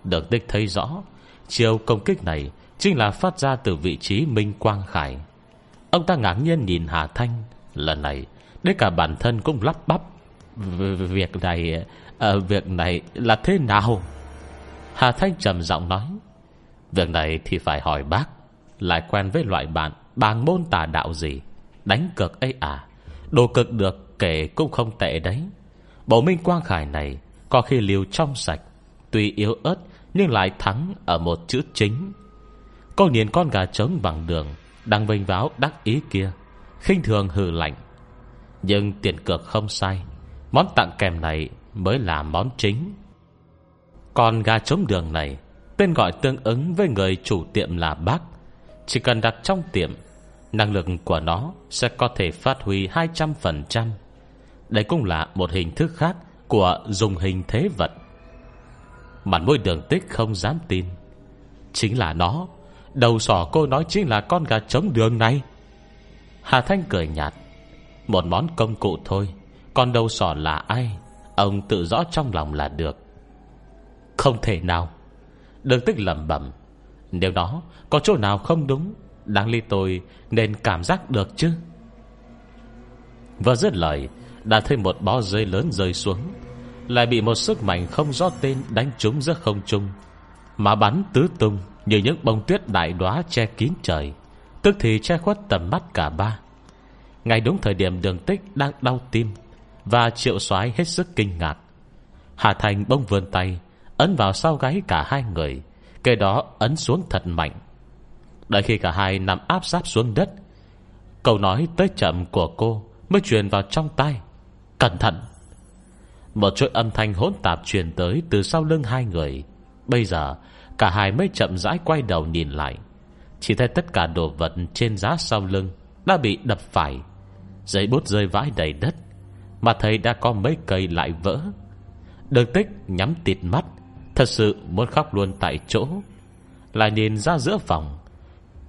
Được đích thấy rõ Chiều công kích này Chính là phát ra từ vị trí Minh Quang Khải. Ông ta ngạc nhiên nhìn Hà Thanh. Lần này Đến cả bản thân cũng lắp bắp. Việc này à, Việc này là thế nào? Hà Thanh trầm giọng nói. Việc này thì phải hỏi bác. Lại quen với loại bạn Bàng môn tà đạo gì? Đánh cực ấy à? Đồ cực được kể cũng không tệ đấy. Bộ Minh Quang Khải này Có khi liều trong sạch Tuy yếu ớt nhưng lại thắng Ở một chữ chính. Cô nhìn con gà trống bằng đường, Đang vênh váo đắc ý kia. Khinh thường hừ lạnh. Nhưng tiền cược không sai. Món tặng kèm này mới là món chính. Còn gà trống đường này, Tên gọi tương ứng với người chủ tiệm là bác. Chỉ cần đặt trong tiệm, Năng lực của nó sẽ có thể phát huy 200% Đây cũng là một hình thức khác Của dùng hình thế vật. Mặt môi đường tích không dám tin. Chính là nó Đầu sỏ cô nói chính là con gà trống đường này. Hà Thanh cười nhạt. Một món công cụ thôi, Còn đầu sỏ là ai? Ông tự rõ trong lòng là được. Không thể nào. Đường tích lầm bẩm. Nếu đó có chỗ nào không đúng, Đáng lý tôi nên cảm giác được chứ. Vừa dứt lời, Đã thấy một bó rơi lớn rơi xuống. Lại bị một sức mạnh không rõ tên Đánh trúng giữa không trung, Mà bắn tứ tung. Như những bông tuyết đại đóa che kín trời, Tức thì che khuất tầm mắt cả ba. Ngay đúng thời điểm đường tích đang đau tim Và triệu soái hết sức kinh ngạc. Hà Thành bông vươn tay, Ấn vào sau gáy cả hai người Kế đó ấn xuống thật mạnh. Đợi khi cả hai nằm áp sát xuống đất, Câu nói tới chậm của cô Mới truyền vào trong tay Cẩn thận! Một chuỗi âm thanh hỗn tạp truyền tới Từ sau lưng hai người. Bây giờ cả hai mới chậm rãi quay đầu nhìn lại. Chỉ thấy tất cả đồ vật Trên giá sau lưng Đã bị đập phải, Giấy bút rơi vãi đầy đất, Mà thấy đã có mấy cây lại vỡ. Đường tích nhắm tịt mắt, Thật sự muốn khóc luôn tại chỗ. Lại nhìn ra giữa phòng,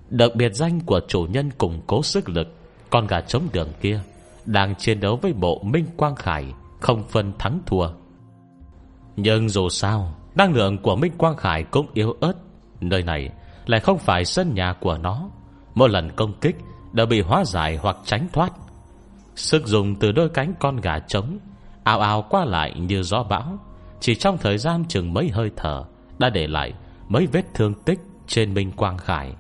Đặc biệt danh của chủ nhân củng cố sức lực, Con gà chống đường kia, Đang chiến đấu với bộ Minh Quang Khải Không phân thắng thua. Nhưng dù sao Năng lượng của Minh Quang Khải cũng yếu ớt. Nơi này lại không phải sân nhà của nó. Một lần công kích Đã bị hóa giải hoặc tránh thoát. Sức dùng từ đôi cánh con gà trống Ào ào qua lại như gió bão. Chỉ trong thời gian chừng mấy hơi thở Đã để lại mấy vết thương tích Trên Minh Quang Khải.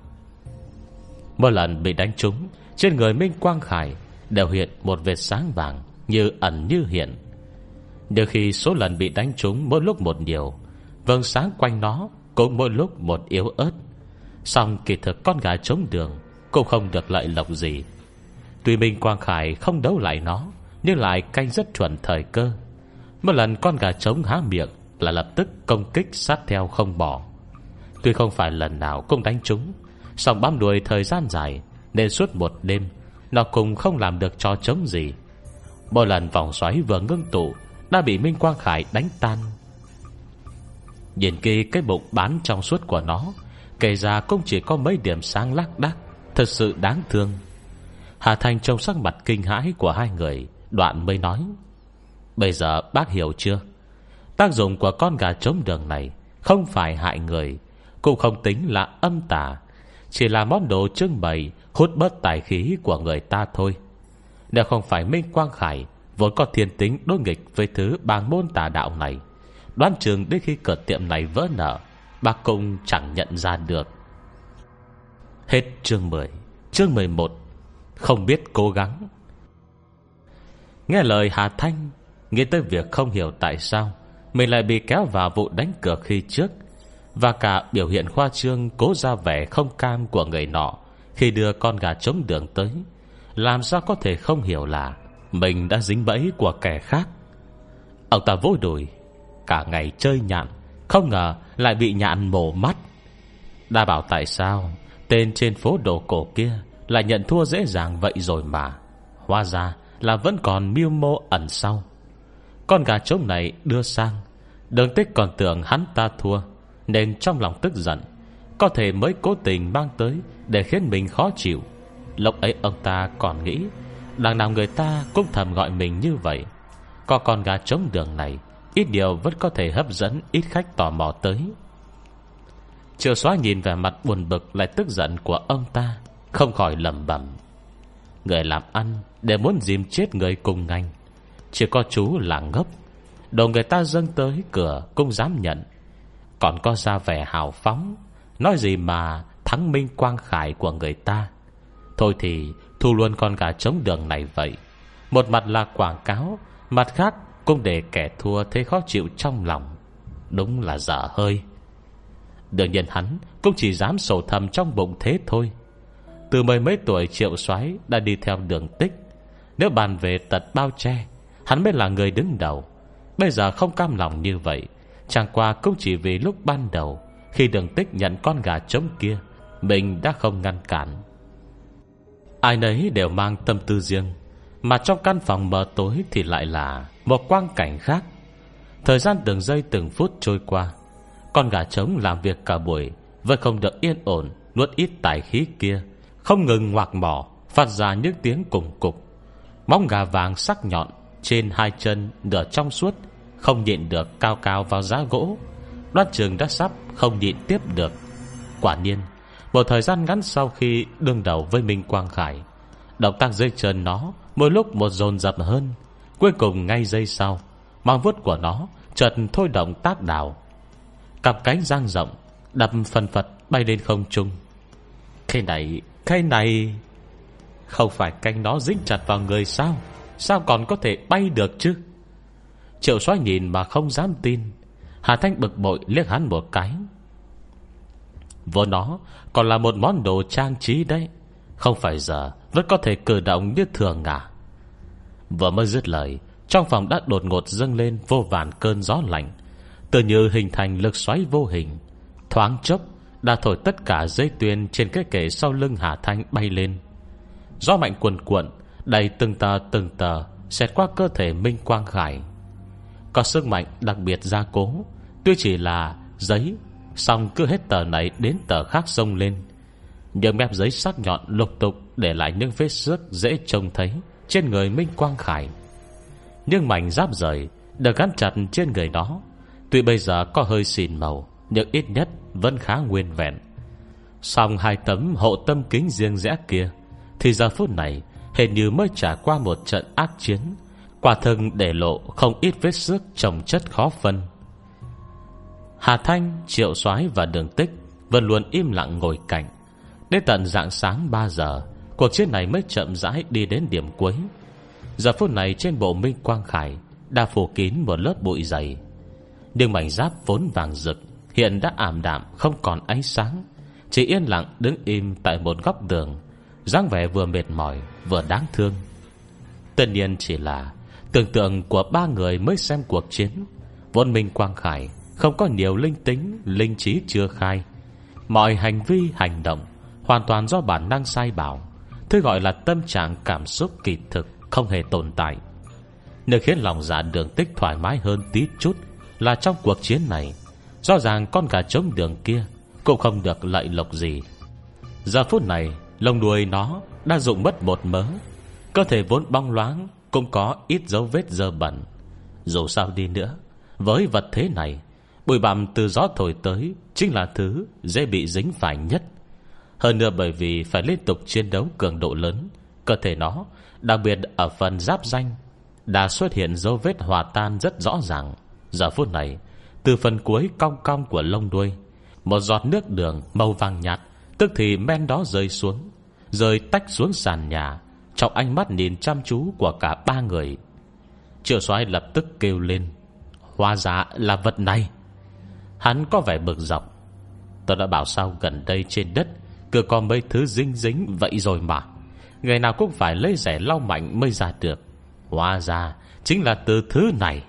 Mỗi lần bị đánh trúng, Trên người Minh Quang Khải Đều hiện một vệt sáng vàng Như ẩn như hiện. Nhưng khi số lần bị đánh trúng mỗi lúc một nhiều vầng sáng quanh nó Cũng mỗi lúc một yếu ớt. Xong kỳ thực con gà trống đường Cũng không được lợi lộc gì. Tuy Minh Quang Khải không đấu lại nó, Nhưng lại canh rất chuẩn thời cơ. Một lần con gà trống há miệng Là lập tức công kích sát theo không bỏ. Tuy không phải lần nào cũng đánh trúng Xong bám đuổi thời gian dài Nên suốt một đêm Nó cũng không làm được cho chống gì. Mỗi lần vòng xoáy vừa ngưng tụ Đã bị Minh Quang Khải đánh tan. Nhìn kỹ cái bụng bán trong suốt của nó, Kể ra cũng chỉ có mấy điểm sáng lác đác, Thật sự đáng thương. Hà Thành trông sắc mặt kinh hãi của hai người, Đoạn mới nói, Bây giờ bác hiểu chưa? Tác dụng của con gà trống đường này Không phải hại người, Cũng không tính là âm tà, Chỉ là món đồ trưng bày, Hút bớt tài khí của người ta thôi. Nếu không phải Minh Quang Khải Vốn có thiên tính đối nghịch Với thứ bang môn tà đạo này Đoán chừng đến khi cửa tiệm này vỡ nợ, bà cũng chẳng nhận ra được. Hết chương 10 Chương 11 Không biết cố gắng. Nghe lời Hà Thanh, Nghĩ tới việc không hiểu tại sao Mình lại bị kéo vào vụ đánh cửa khi trước, Và cả biểu hiện khoa trương Cố ra vẻ không cam của người nọ Khi đưa con gà trống đường tới, Làm sao có thể không hiểu là Mình đã dính bẫy của kẻ khác. Ông ta vỗ đùi Cả ngày chơi nhạn, Không ngờ lại bị nhạn mổ mắt. Đã bảo tại sao Tên trên phố đồ cổ kia Lại nhận thua dễ dàng vậy rồi mà? Hóa ra là vẫn còn mưu mô ẩn sau. Con gà trống này đưa sang, Đường tích còn tưởng hắn ta thua, Nên trong lòng tức giận, Có thể mới cố tình mang tới Để khiến mình khó chịu. Lúc ấy ông ta còn nghĩ, Đằng nào người ta cũng thầm gọi mình như vậy. Có con gà trống đường này Ít điều vẫn có thể hấp dẫn, Ít khách tò mò tới. Chưa xóa nhìn về mặt buồn bực Lại tức giận của ông ta, Không khỏi lầm bẩm. Người làm ăn, để muốn dìm chết người cùng ngành, Chỉ có chú là ngốc. Đồ người ta dâng tới cửa Cũng dám nhận. Còn có ra vẻ hào phóng, Nói gì mà thắng minh quang khải của người ta. Thôi thì Thu luôn con gà trống đường này vậy. Một mặt là quảng cáo, Mặt khác cũng để kẻ thua thấy khó chịu trong lòng, Đúng là dở hơi. Đương nhiên hắn Cũng chỉ dám sổ thầm trong bụng thế thôi. Từ mười mấy tuổi triệu soái Đã đi theo đường tích. Nếu bàn về tật bao che, Hắn mới là người đứng đầu. Bây giờ không cam lòng như vậy, Chẳng qua cũng chỉ vì lúc ban đầu, Khi đường tích nhận con gà trống kia, Mình đã không ngăn cản. Ai nấy đều mang tâm tư riêng. Mà trong căn phòng mờ tối Thì lại là một quang cảnh khác. Thời gian từng giây từng phút trôi qua, Con gà trống làm việc cả buổi Vẫn không được yên ổn, Nuốt ít tài khí kia, Không ngừng ngoạc mỏ, Phát ra những tiếng cùng cục. Móng gà vàng sắc nhọn Trên hai chân nửa trong suốt, Không nhịn được cao cao vào giá gỗ. Đoan trường đã sắp không nhịn tiếp được. Quả nhiên, Một thời gian ngắn sau khi đương đầu với Minh Quang Khải, Động tác dây chân nó Mỗi lúc một dồn dập hơn, Cuối cùng ngay giây sau Mang vuốt của nó chợt thôi động tác đảo Cặp cánh giang rộng, Đập phần phật bay lên không trung. Cái này Cái này, Không phải cánh nó dính chặt vào người sao? Sao còn có thể bay được chứ? Triệu soái nhìn mà không dám tin. Hà Thanh bực bội liếc hắn một cái. Vô nó Còn là một món đồ trang trí đấy. Không phải giờ vẫn có thể cử động như thường à? Vừa mới dứt lời, Trong phòng đã đột ngột dâng lên Vô vàn cơn gió lạnh Tự như hình thành lực xoáy vô hình. Thoáng chốc, Đã thổi tất cả dây tuyền Trên cái kệ sau lưng Hà Thanh bay lên. Gió mạnh cuồn cuộn, Đầy từng tờ từng tờ, Xẹt qua cơ thể Minh Quang Khải. Có sức mạnh đặc biệt gia cố, Tuy chỉ là giấy Xong cứ hết tờ này đến tờ khác sông lên. Những mép giấy sắc nhọn lục tục để lại những vết xước dễ trông thấy trên người Minh Quang Khải. Nhưng mảnh giáp rời Được gắn chặt trên người đó Tuy bây giờ có hơi xìn màu Nhưng ít nhất vẫn khá nguyên vẹn. Xong hai tấm hộ tâm kính riêng rẽ kia Thì giờ phút này Hình như mới trải qua một trận ác chiến Quả thân để lộ Không ít vết xước trồng chất khó phân. Hà Thanh, Triệu soái và Đường Tích Vẫn luôn im lặng ngồi cạnh Đến tận dạng sáng 3 giờ Cuộc chiến này mới chậm rãi đi đến điểm cuối. Giờ phút này trên bộ Minh Quang Khải Đã phủ kín một lớp bụi dày. Nhưng mảnh giáp vốn vàng rực, Hiện đã ảm đạm, không còn ánh sáng. Chỉ yên lặng đứng im tại một góc đường dáng vẻ vừa mệt mỏi, Vừa đáng thương. Tất nhiên chỉ là Tưởng tượng của ba người mới xem cuộc chiến. Vốn Minh Quang Khải Không có nhiều linh tính, Linh trí chưa khai. Mọi hành vi, hành động Hoàn toàn do bản năng sai bảo. Thứ gọi là tâm trạng cảm xúc kỳ thực, Không hề tồn tại. Nơi khiến lòng dạ đường tích thoải mái hơn tí chút Là trong cuộc chiến này. Rõ ràng con gà trống đường kia Cũng không được lợi lộc gì. Giờ phút này, Lông đuôi nó đã dụng mất một mớ. Cơ thể vốn bong loáng Cũng có ít dấu vết dơ bẩn. Dù sao đi nữa, Với vật thế này, Bụi bặm từ gió thổi tới Chính là thứ dễ bị dính phải nhất. Hơn nữa bởi vì phải liên tục chiến đấu cường độ lớn, Cơ thể nó, Đặc biệt ở phần giáp danh, Đã xuất hiện dấu vết hòa tan rất rõ ràng. Giờ phút này, Từ phần cuối cong cong của lông đuôi, Một giọt nước đường màu vàng nhạt, Tức thì men đó rơi xuống, Rơi tách xuống sàn nhà, Trong ánh mắt nhìn chăm chú của cả ba người. Triệu soái lập tức kêu lên Hoa giá là vật này. Hắn có vẻ bực dọc. Tôi đã bảo sao gần đây trên đất cứ có mấy thứ dính dính vậy rồi mà. Ngày nào cũng phải lấy rẻ lau mạnh mới ra được. Hóa ra, Chính là từ thứ này.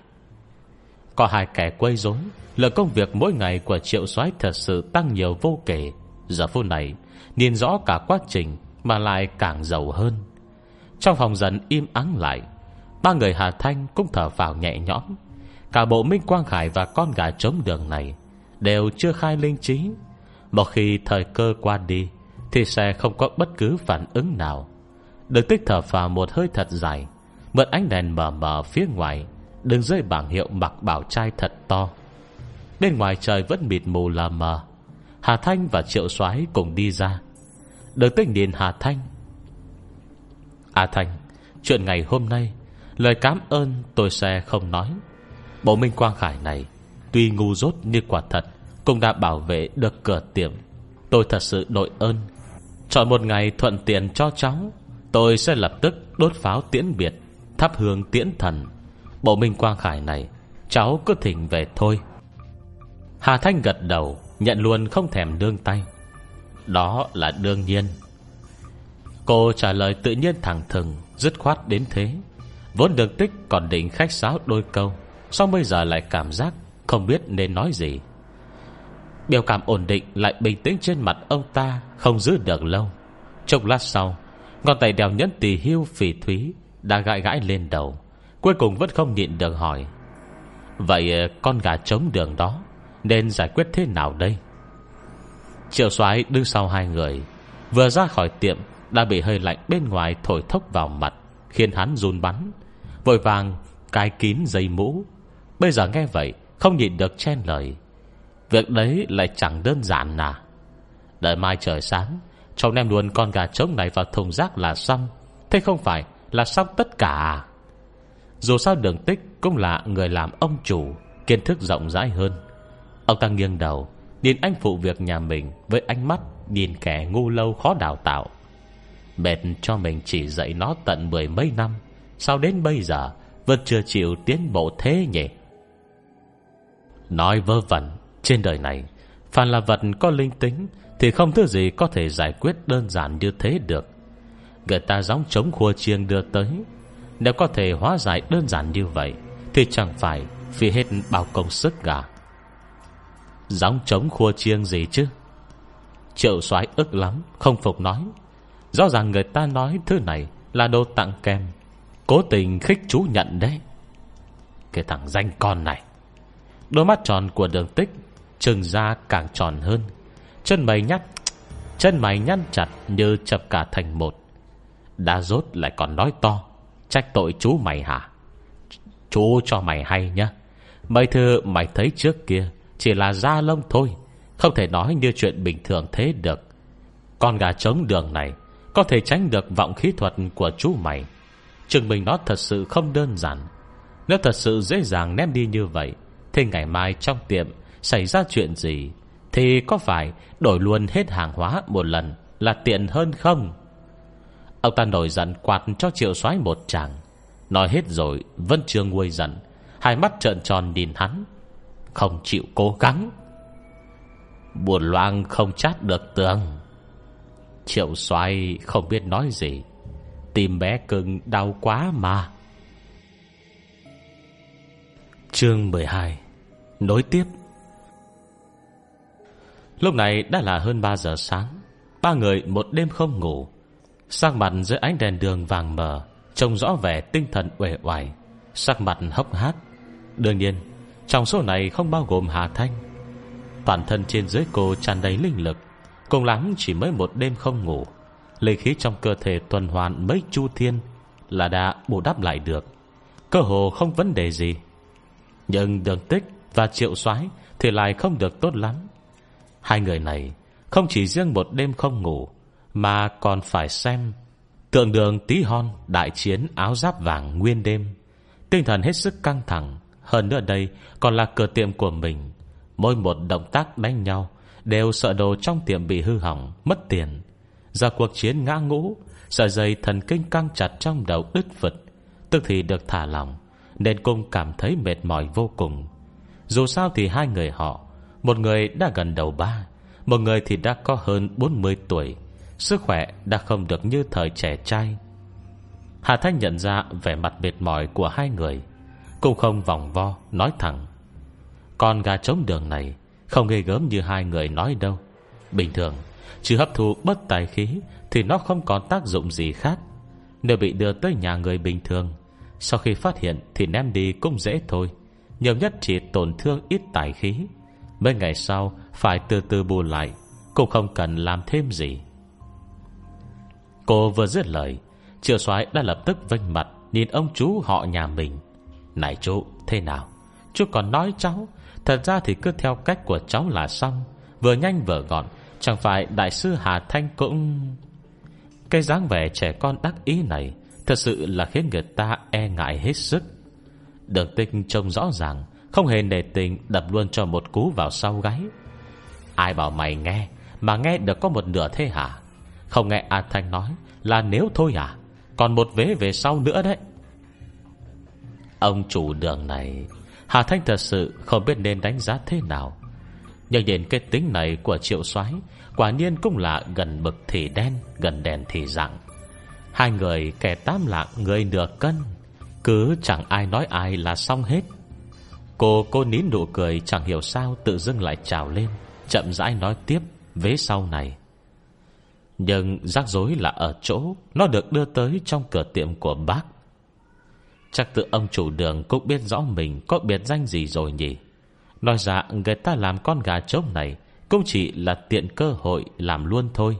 Có hai kẻ quây rối Là công việc mỗi ngày của triệu soái thật sự tăng nhiều vô kể. Giờ phút này, Nhìn rõ cả quá trình Mà lại càng giàu hơn. Trong phòng dần im ắng lại, Ba người Hà Thanh cũng thở vào nhẹ nhõm. Cả bộ Minh Quang Khải và con gà trống đường này Đều chưa khai linh trí. Một khi thời cơ qua đi thì sẽ không có bất cứ phản ứng nào. Đừng tích thở phào một hơi thật dài, Mượn ánh đèn mờ mờ phía ngoài, Đứng dưới bảng hiệu mặc bảo trai thật to. Bên ngoài trời vẫn mịt mù lờ mờ. Hà Thanh và Triệu soái cùng đi ra. Đừng tích nhìn Hà Thanh. Hà Thanh, Chuyện ngày hôm nay, Lời cảm ơn tôi sẽ không nói. Bộ Minh Quang Khải này, Tuy ngu dốt như quả thật, Cũng đã bảo vệ được cửa tiệm. Tôi thật sự đội ơn Chọn một ngày thuận tiện cho cháu, Tôi sẽ lập tức đốt pháo tiễn biệt, Thắp hương tiễn thần. Bộ Minh Quang Khải này, Cháu cứ thỉnh về thôi. Hà Thanh gật đầu, Nhận luôn không thèm đương tay. Đó là đương nhiên. Cô trả lời tự nhiên thẳng thừng, Dứt khoát đến thế. Vốn được tích còn định khách sáo đôi câu Xong bây giờ lại cảm giác Không biết nên nói gì. Biểu cảm ổn định lại bình tĩnh trên mặt ông ta không giữ được lâu. Chốc lát sau, ngón tay đèo nhẫn tỳ hưu phỉ thúy Đã gãi gãi lên đầu, Cuối cùng vẫn không nhịn được hỏi, Vậy ờ, con gà trống đường đó Nên giải quyết thế nào đây? Triệu soái đứng sau hai người, Vừa ra khỏi tiệm Đã bị hơi lạnh bên ngoài thổi thốc vào mặt, Khiến hắn run bắn, Vội vàng cài kín dây mũ. Bây giờ nghe vậy, Không nhịn được chen lời, Việc đấy lại chẳng đơn giản à? Đợi mai trời sáng Cháu nem luôn con gà trống này vào thùng rác là xong. Thế không phải là xong tất cả à? Dù sao đường tích Cũng là người làm ông chủ, Kiến thức rộng rãi hơn. Ông ta nghiêng đầu, Nhìn anh phụ việc nhà mình Với ánh mắt nhìn kẻ ngu lâu khó đào tạo. Mệt cho mình chỉ dạy nó tận mười mấy năm, Sao đến bây giờ Vẫn chưa chịu tiến bộ thế nhỉ? Nói vơ vẩn, Trên đời này, Phàm là vật có linh tính thì không thứ gì có thể giải quyết đơn giản như thế được. Người ta gióng chống khua chiêng đưa tới. Nếu có thể hóa giải đơn giản như vậy, Thì chẳng phải Vì hết bao công sức cả. Gióng chống khua chiêng gì chứ? Triệu soái ức lắm, Không phục nói. Rõ ràng người ta nói thứ này Là đồ tặng kèm. Cố tình khích chú nhận đấy. Cái thằng danh con này. Đôi mắt tròn của đường tích, Trừng ra càng tròn hơn. Chân mày nhắt Chân mày nhăn chặt như chập cả thành một. Đã rốt lại còn nói to, Trách tội chú mày hả? Chú cho mày hay nhá. Mấy thứ mày thấy trước kia Chỉ là da lông thôi, Không thể nói như chuyện bình thường thế được. Con gà trống đường này Có thể tránh được vọng khí thuật của chú mày. Chừng mình nó thật sự không đơn giản. Nếu thật sự dễ dàng ném đi như vậy, thì ngày mai trong tiệm Xảy ra chuyện gì thì có phải đổi luôn hết hàng hóa một lần Là tiện hơn không? Ông ta nổi giận quạt cho triệu soái một chàng. Nói hết rồi vân trương nguôi giận. Hai mắt trợn tròn nhìn hắn. Không chịu cố gắng. Buồn loang không chát được tường. Triệu soái không biết nói gì. Tìm bé cưng đau quá mà. Chương 12 Nối tiếp. Lúc này đã là hơn 3 giờ sáng. Ba người một đêm không ngủ. Sắc mặt dưới ánh đèn đường vàng mờ, Trông rõ vẻ tinh thần uể oải. Sắc mặt hốc hác. Đương nhiên, Trong số này không bao gồm Hà Thanh. Toàn thân trên dưới cô tràn đầy linh lực, Cùng lắm chỉ mới một đêm không ngủ. Lê khí trong cơ thể tuần hoàn mấy chu thiên Là đã bù đắp lại được. Cơ hồ không vấn đề gì. Nhưng đường tích và triệu soái Thì lại không được tốt lắm. Hai người này Không chỉ riêng một đêm không ngủ, Mà còn phải xem Tượng đường tí hon Đại chiến áo giáp vàng nguyên đêm. Tinh thần hết sức căng thẳng, Hơn nữa đây còn là cửa tiệm của mình. Mỗi một động tác đánh nhau Đều sợ đồ trong tiệm bị hư hỏng, Mất tiền. Giờ cuộc chiến ngã ngũ, Sợi dây thần kinh căng chặt trong đầu đứt vật Tức thì được thả lỏng, Nên cung cảm thấy mệt mỏi vô cùng. Dù sao thì hai người họ một người đã gần đầu ba, Một người thì đã có hơn 40 tuổi, Sức khỏe đã không được như thời trẻ trai. Hà Thanh nhận ra vẻ mặt mệt mỏi của hai người, Cũng không vòng vo, Nói thẳng, Con gà trống đường này Không ghê gớm như hai người nói đâu. Bình thường, Chỉ hấp thu bất tài khí Thì nó không còn tác dụng gì khác. Nếu bị đưa tới nhà người bình thường, Sau khi phát hiện thì ném đi cũng dễ thôi, Nhiều nhất chỉ tổn thương ít tài khí. Mấy ngày sau, Phải từ từ bù lại, Cũng không cần làm thêm gì. Cô vừa dứt lời Triệu soái đã lập tức vênh mặt Nhìn ông chú họ nhà mình. Này chú, thế nào? Chú còn nói cháu? Thật ra thì cứ theo cách của cháu là xong. Vừa nhanh vừa gọn, Chẳng phải đại sư Hà Thanh cũng Cái dáng vẻ trẻ con đắc ý này Thật sự là khiến người ta e ngại hết sức. Đường tinh trông rõ ràng không hề nể tình đập luôn cho một cú vào sau gáy. Ai bảo mày nghe, Mà nghe được có một nửa thế hả? Không nghe A Thanh nói Là nếu thôi à? Còn một vế về sau nữa đấy. Ông chủ đường này, Hà Thanh thật sự không biết nên đánh giá thế nào. Nhưng nhìn cái tính này của triệu soái, Quả nhiên cũng là gần bực thì đen, Gần đèn thì rặng Hai người kẻ tám lạng người nửa cân, Cứ chẳng ai nói ai là xong hết. Cô cô nín nụ cười, Chẳng hiểu sao tự dưng lại trào lên, Chậm rãi nói tiếp, Vế sau này. Nhưng rắc rối là ở chỗ Nó được đưa tới trong cửa tiệm của bác. Chắc tự ông chủ đường cũng biết rõ mình Có biệt danh gì rồi nhỉ? Nói ra người ta làm con gà trống này Cũng chỉ là tiện cơ hội Làm luôn thôi.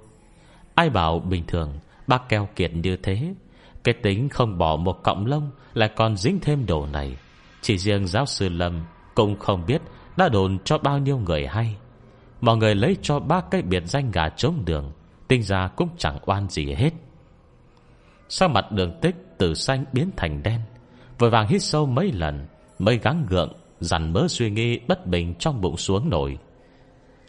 Ai bảo bình thường Bác keo kiệt như thế, Cái tính không bỏ một cọng lông Lại còn dính thêm đồ này. Chỉ riêng giáo sư Lâm Cũng không biết đã đồn cho bao nhiêu người hay. Mọi người lấy cho bác cái biệt danh gà trống đường Tinh ra cũng chẳng oan gì hết. Sao mặt đường tích từ xanh biến thành đen, Vội vàng hít sâu mấy lần, Mới gắng gượng, Dằn mớ suy nghĩ bất bình trong bụng xuống nổi.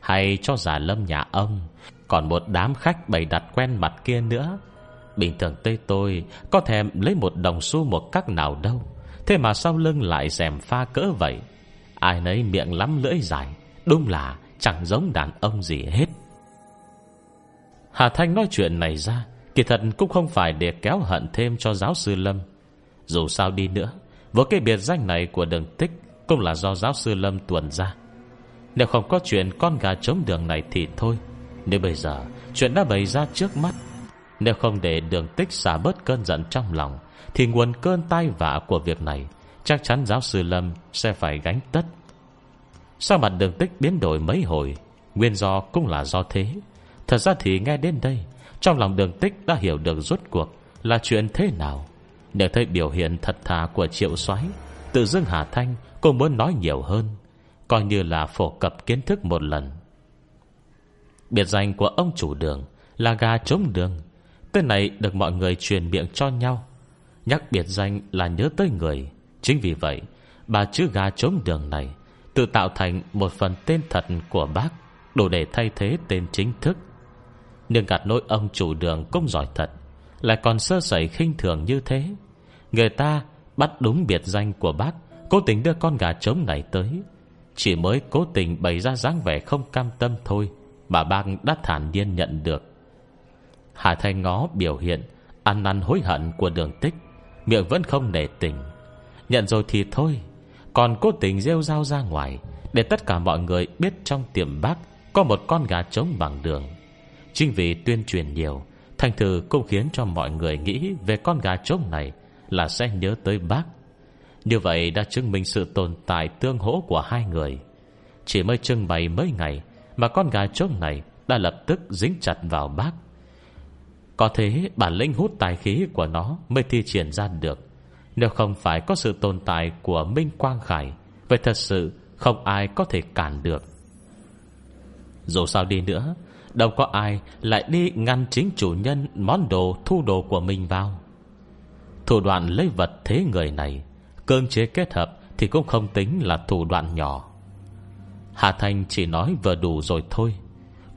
Hay cho giả lâm nhà ông, Còn một đám khách bày đặt quen mặt kia nữa. Bình thường tây tôi, Có thèm lấy một đồng xu một cắc nào đâu. Thế mà sau lưng lại dèm pha cỡ vậy? Ai nấy miệng lắm lưỡi dài, Đúng là chẳng giống đàn ông gì hết. Hà Thanh nói chuyện này ra, Kỳ thật cũng không phải để kéo hận thêm cho giáo sư Lâm. Dù sao đi nữa, Với cái biệt danh này của đường tích Cũng là do giáo sư Lâm tuần ra. Nếu không có chuyện con gà trống đường này thì thôi. Nếu bây giờ Chuyện đã bày ra trước mắt nếu không để đường tích xả bớt cơn giận trong lòng, Thì nguồn cơn tai vạ của việc này Chắc chắn giáo sư Lâm Sẽ phải gánh tất. Sao mặt đường tích biến đổi mấy hồi, Nguyên do cũng là do thế. Thật ra thì nghe đến đây, Trong lòng đường tích đã hiểu được rốt cuộc Là chuyện thế nào. Để thấy biểu hiện thật thà của triệu soái, Tự dưng Hà Thanh Cô muốn nói nhiều hơn, Coi như là phổ cập kiến thức một lần. Biệt danh của ông chủ đường Là gà trống đường. Tên này được mọi người truyền miệng cho nhau. Nhắc biệt danh là nhớ tới người. Chính vì vậy, Bà chữ gà trống đường này Tự tạo thành một phần tên thật của bác, Đủ để thay thế tên chính thức. Nhưng gạt nỗi ông chủ đường cũng giỏi thật, Lại còn sơ sẩy khinh thường như thế. Người ta bắt đúng biệt danh của bác, Cố tình đưa con gà trống này tới. Chỉ mới cố tình bày ra dáng vẻ không cam tâm thôi Mà bác đã thản nhiên nhận được. Hà Thanh ngó biểu hiện Ăn năn hối hận của đường tích, Miệng vẫn không nể tình. Nhận rồi thì thôi, Còn cố tình rêu rao ra ngoài Để tất cả mọi người biết trong tiệm bác Có một con gà trống bằng đường. Chính vì tuyên truyền nhiều, Thành thử cũng khiến cho mọi người nghĩ Về con gà trống này Là sẽ nhớ tới bác. Như vậy đã chứng minh sự tồn tại tương hỗ của hai người. Chỉ mới trưng bày mấy ngày Mà con gà trống này Đã lập tức dính chặt vào bác. Có thế bản lĩnh hút tài khí của nó Mới thi triển ra được. Nếu không phải có sự tồn tại của Minh Quang Khải, Vậy thật sự không ai có thể cản được. Dù sao đi nữa, Đâu có ai lại đi ngăn chính chủ nhân Món đồ thu đồ của mình vào. Thủ đoạn lấy vật thế người này Cơn chế kết hợp Thì cũng không tính là thủ đoạn nhỏ. Hà Thanh chỉ nói vừa đủ rồi thôi.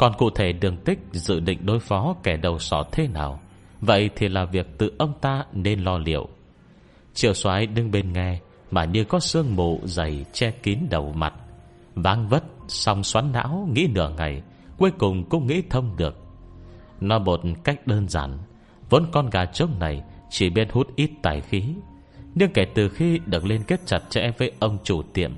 Còn cụ thể đường tích Dự định đối phó kẻ đầu sỏ thế nào? Vậy thì là việc tự ông ta nên lo liệu. Triệu soái đứng bên nghe, Mà như có sương mù dày che kín đầu mặt. Vang vất Xong xoắn não, nghĩ nửa ngày, Cuối cùng cũng nghĩ thông được. Nó một cách đơn giản, Vốn con gà trống này Chỉ biết hút ít tài khí. Nhưng kể từ khi được liên kết chặt chẽ với ông chủ tiệm,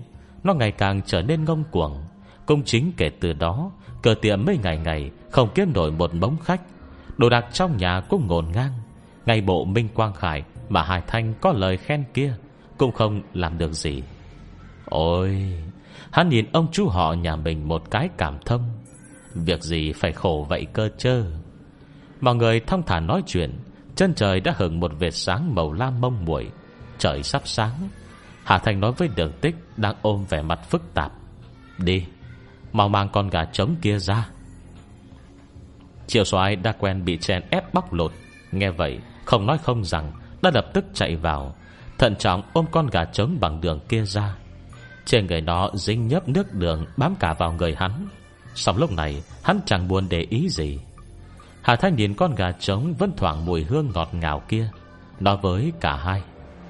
Nó ngày càng trở nên ngông cuồng. Công chính kể từ đó Cửa tiệm mấy ngày ngày, Không kiếm nổi một bóng khách. Đồ đạc trong nhà cũng ngồn ngang. Ngay bộ Minh Quang Khải Mà Hải Thanh có lời khen kia Cũng không làm được gì. Ôi, Hắn nhìn ông chú họ nhà mình một cái cảm thông. Việc gì phải khổ vậy cơ chơ? Mọi người thông thả nói chuyện, Chân trời đã hưởng một vệt sáng màu lam mông muội. Trời sắp sáng. Hà Thành nói với đường tích Đang ôm vẻ mặt phức tạp. Đi. Mau mang con gà trống kia ra. Triệu soái đã quen bị chèn ép bóc lột. Nghe vậy, không nói không rằng, Đã lập tức chạy vào, Thận trọng ôm con gà trống bằng đường kia ra. Trên người nó dính nhấp nước đường Bám cả vào người hắn. Xong lúc này, hắn chẳng buồn để ý gì. Hà Thanh nhìn con gà trống Vẫn thoảng mùi hương ngọt ngào kia. Nói với cả hai.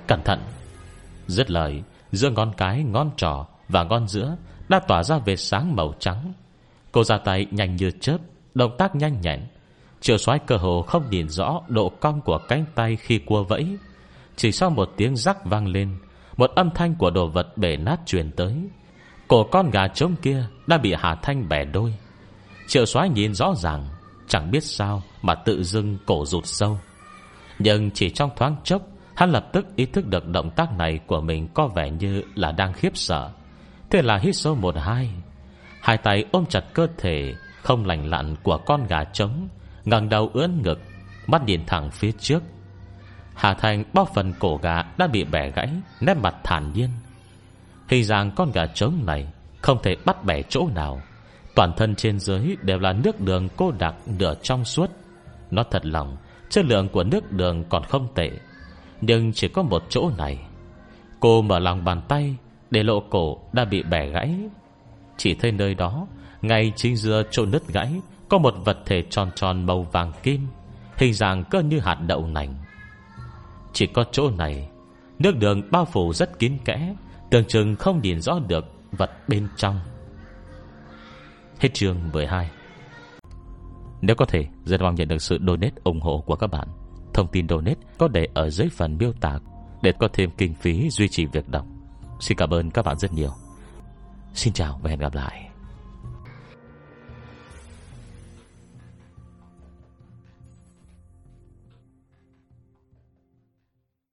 Cẩn thận. Dứt lời, giữa ngón cái, ngón trỏ Và ngón giữa đã tỏa ra vệt sáng màu trắng. Cô ra tay nhanh như chớp, Động tác nhanh nhẹn. Triệu soái cơ hồ không nhìn rõ Độ cong của cánh tay khi cua vẫy. Chỉ sau một tiếng rắc vang lên, Một âm thanh của đồ vật bể nát truyền tới. Cổ con gà trống kia Đã bị Hà Thanh bẻ đôi. Triệu soái nhìn rõ ràng, Chẳng biết sao mà tự dưng cổ rụt sâu. Nhưng chỉ trong thoáng chốc, Hắn lập tức ý thức được động tác này Của mình có vẻ như là đang khiếp sợ. Thế là hít sâu một hai. Hai tay ôm chặt cơ thể, Không lành lặn của con gà trống, ngẩng đầu ướn ngực, Mắt nhìn thẳng phía trước. Hà Thành bóp phần cổ gà đã bị bẻ gãy, Nét mặt thản nhiên. Hình dạng con gà trống này Không thể bắt bẻ chỗ nào. Toàn thân trên dưới đều là nước đường cô đặc nửa trong suốt. Nó thật lòng, Chất lượng của nước đường còn không tệ. Nhưng chỉ có một chỗ này. Cô mở lòng bàn tay để lộ cổ đã bị bẻ gãy. Chỉ thấy nơi đó, Ngay chính giữa chỗ nứt gãy, Có một vật thể tròn tròn màu vàng kim, Hình dạng cơ như hạt đậu nành. Chỉ có chỗ này, Nước đường bao phủ rất kín kẽ, Tưởng chừng không nhìn rõ được Vật bên trong. Hết chương 12 Nếu có thể, Rất mong nhận được sự donate ủng hộ của các bạn. Thông tin donate có để ở dưới phần miêu tả, Để có thêm kinh phí duy trì việc đọc. Xin cảm ơn các bạn rất nhiều. Xin chào và hẹn gặp lại.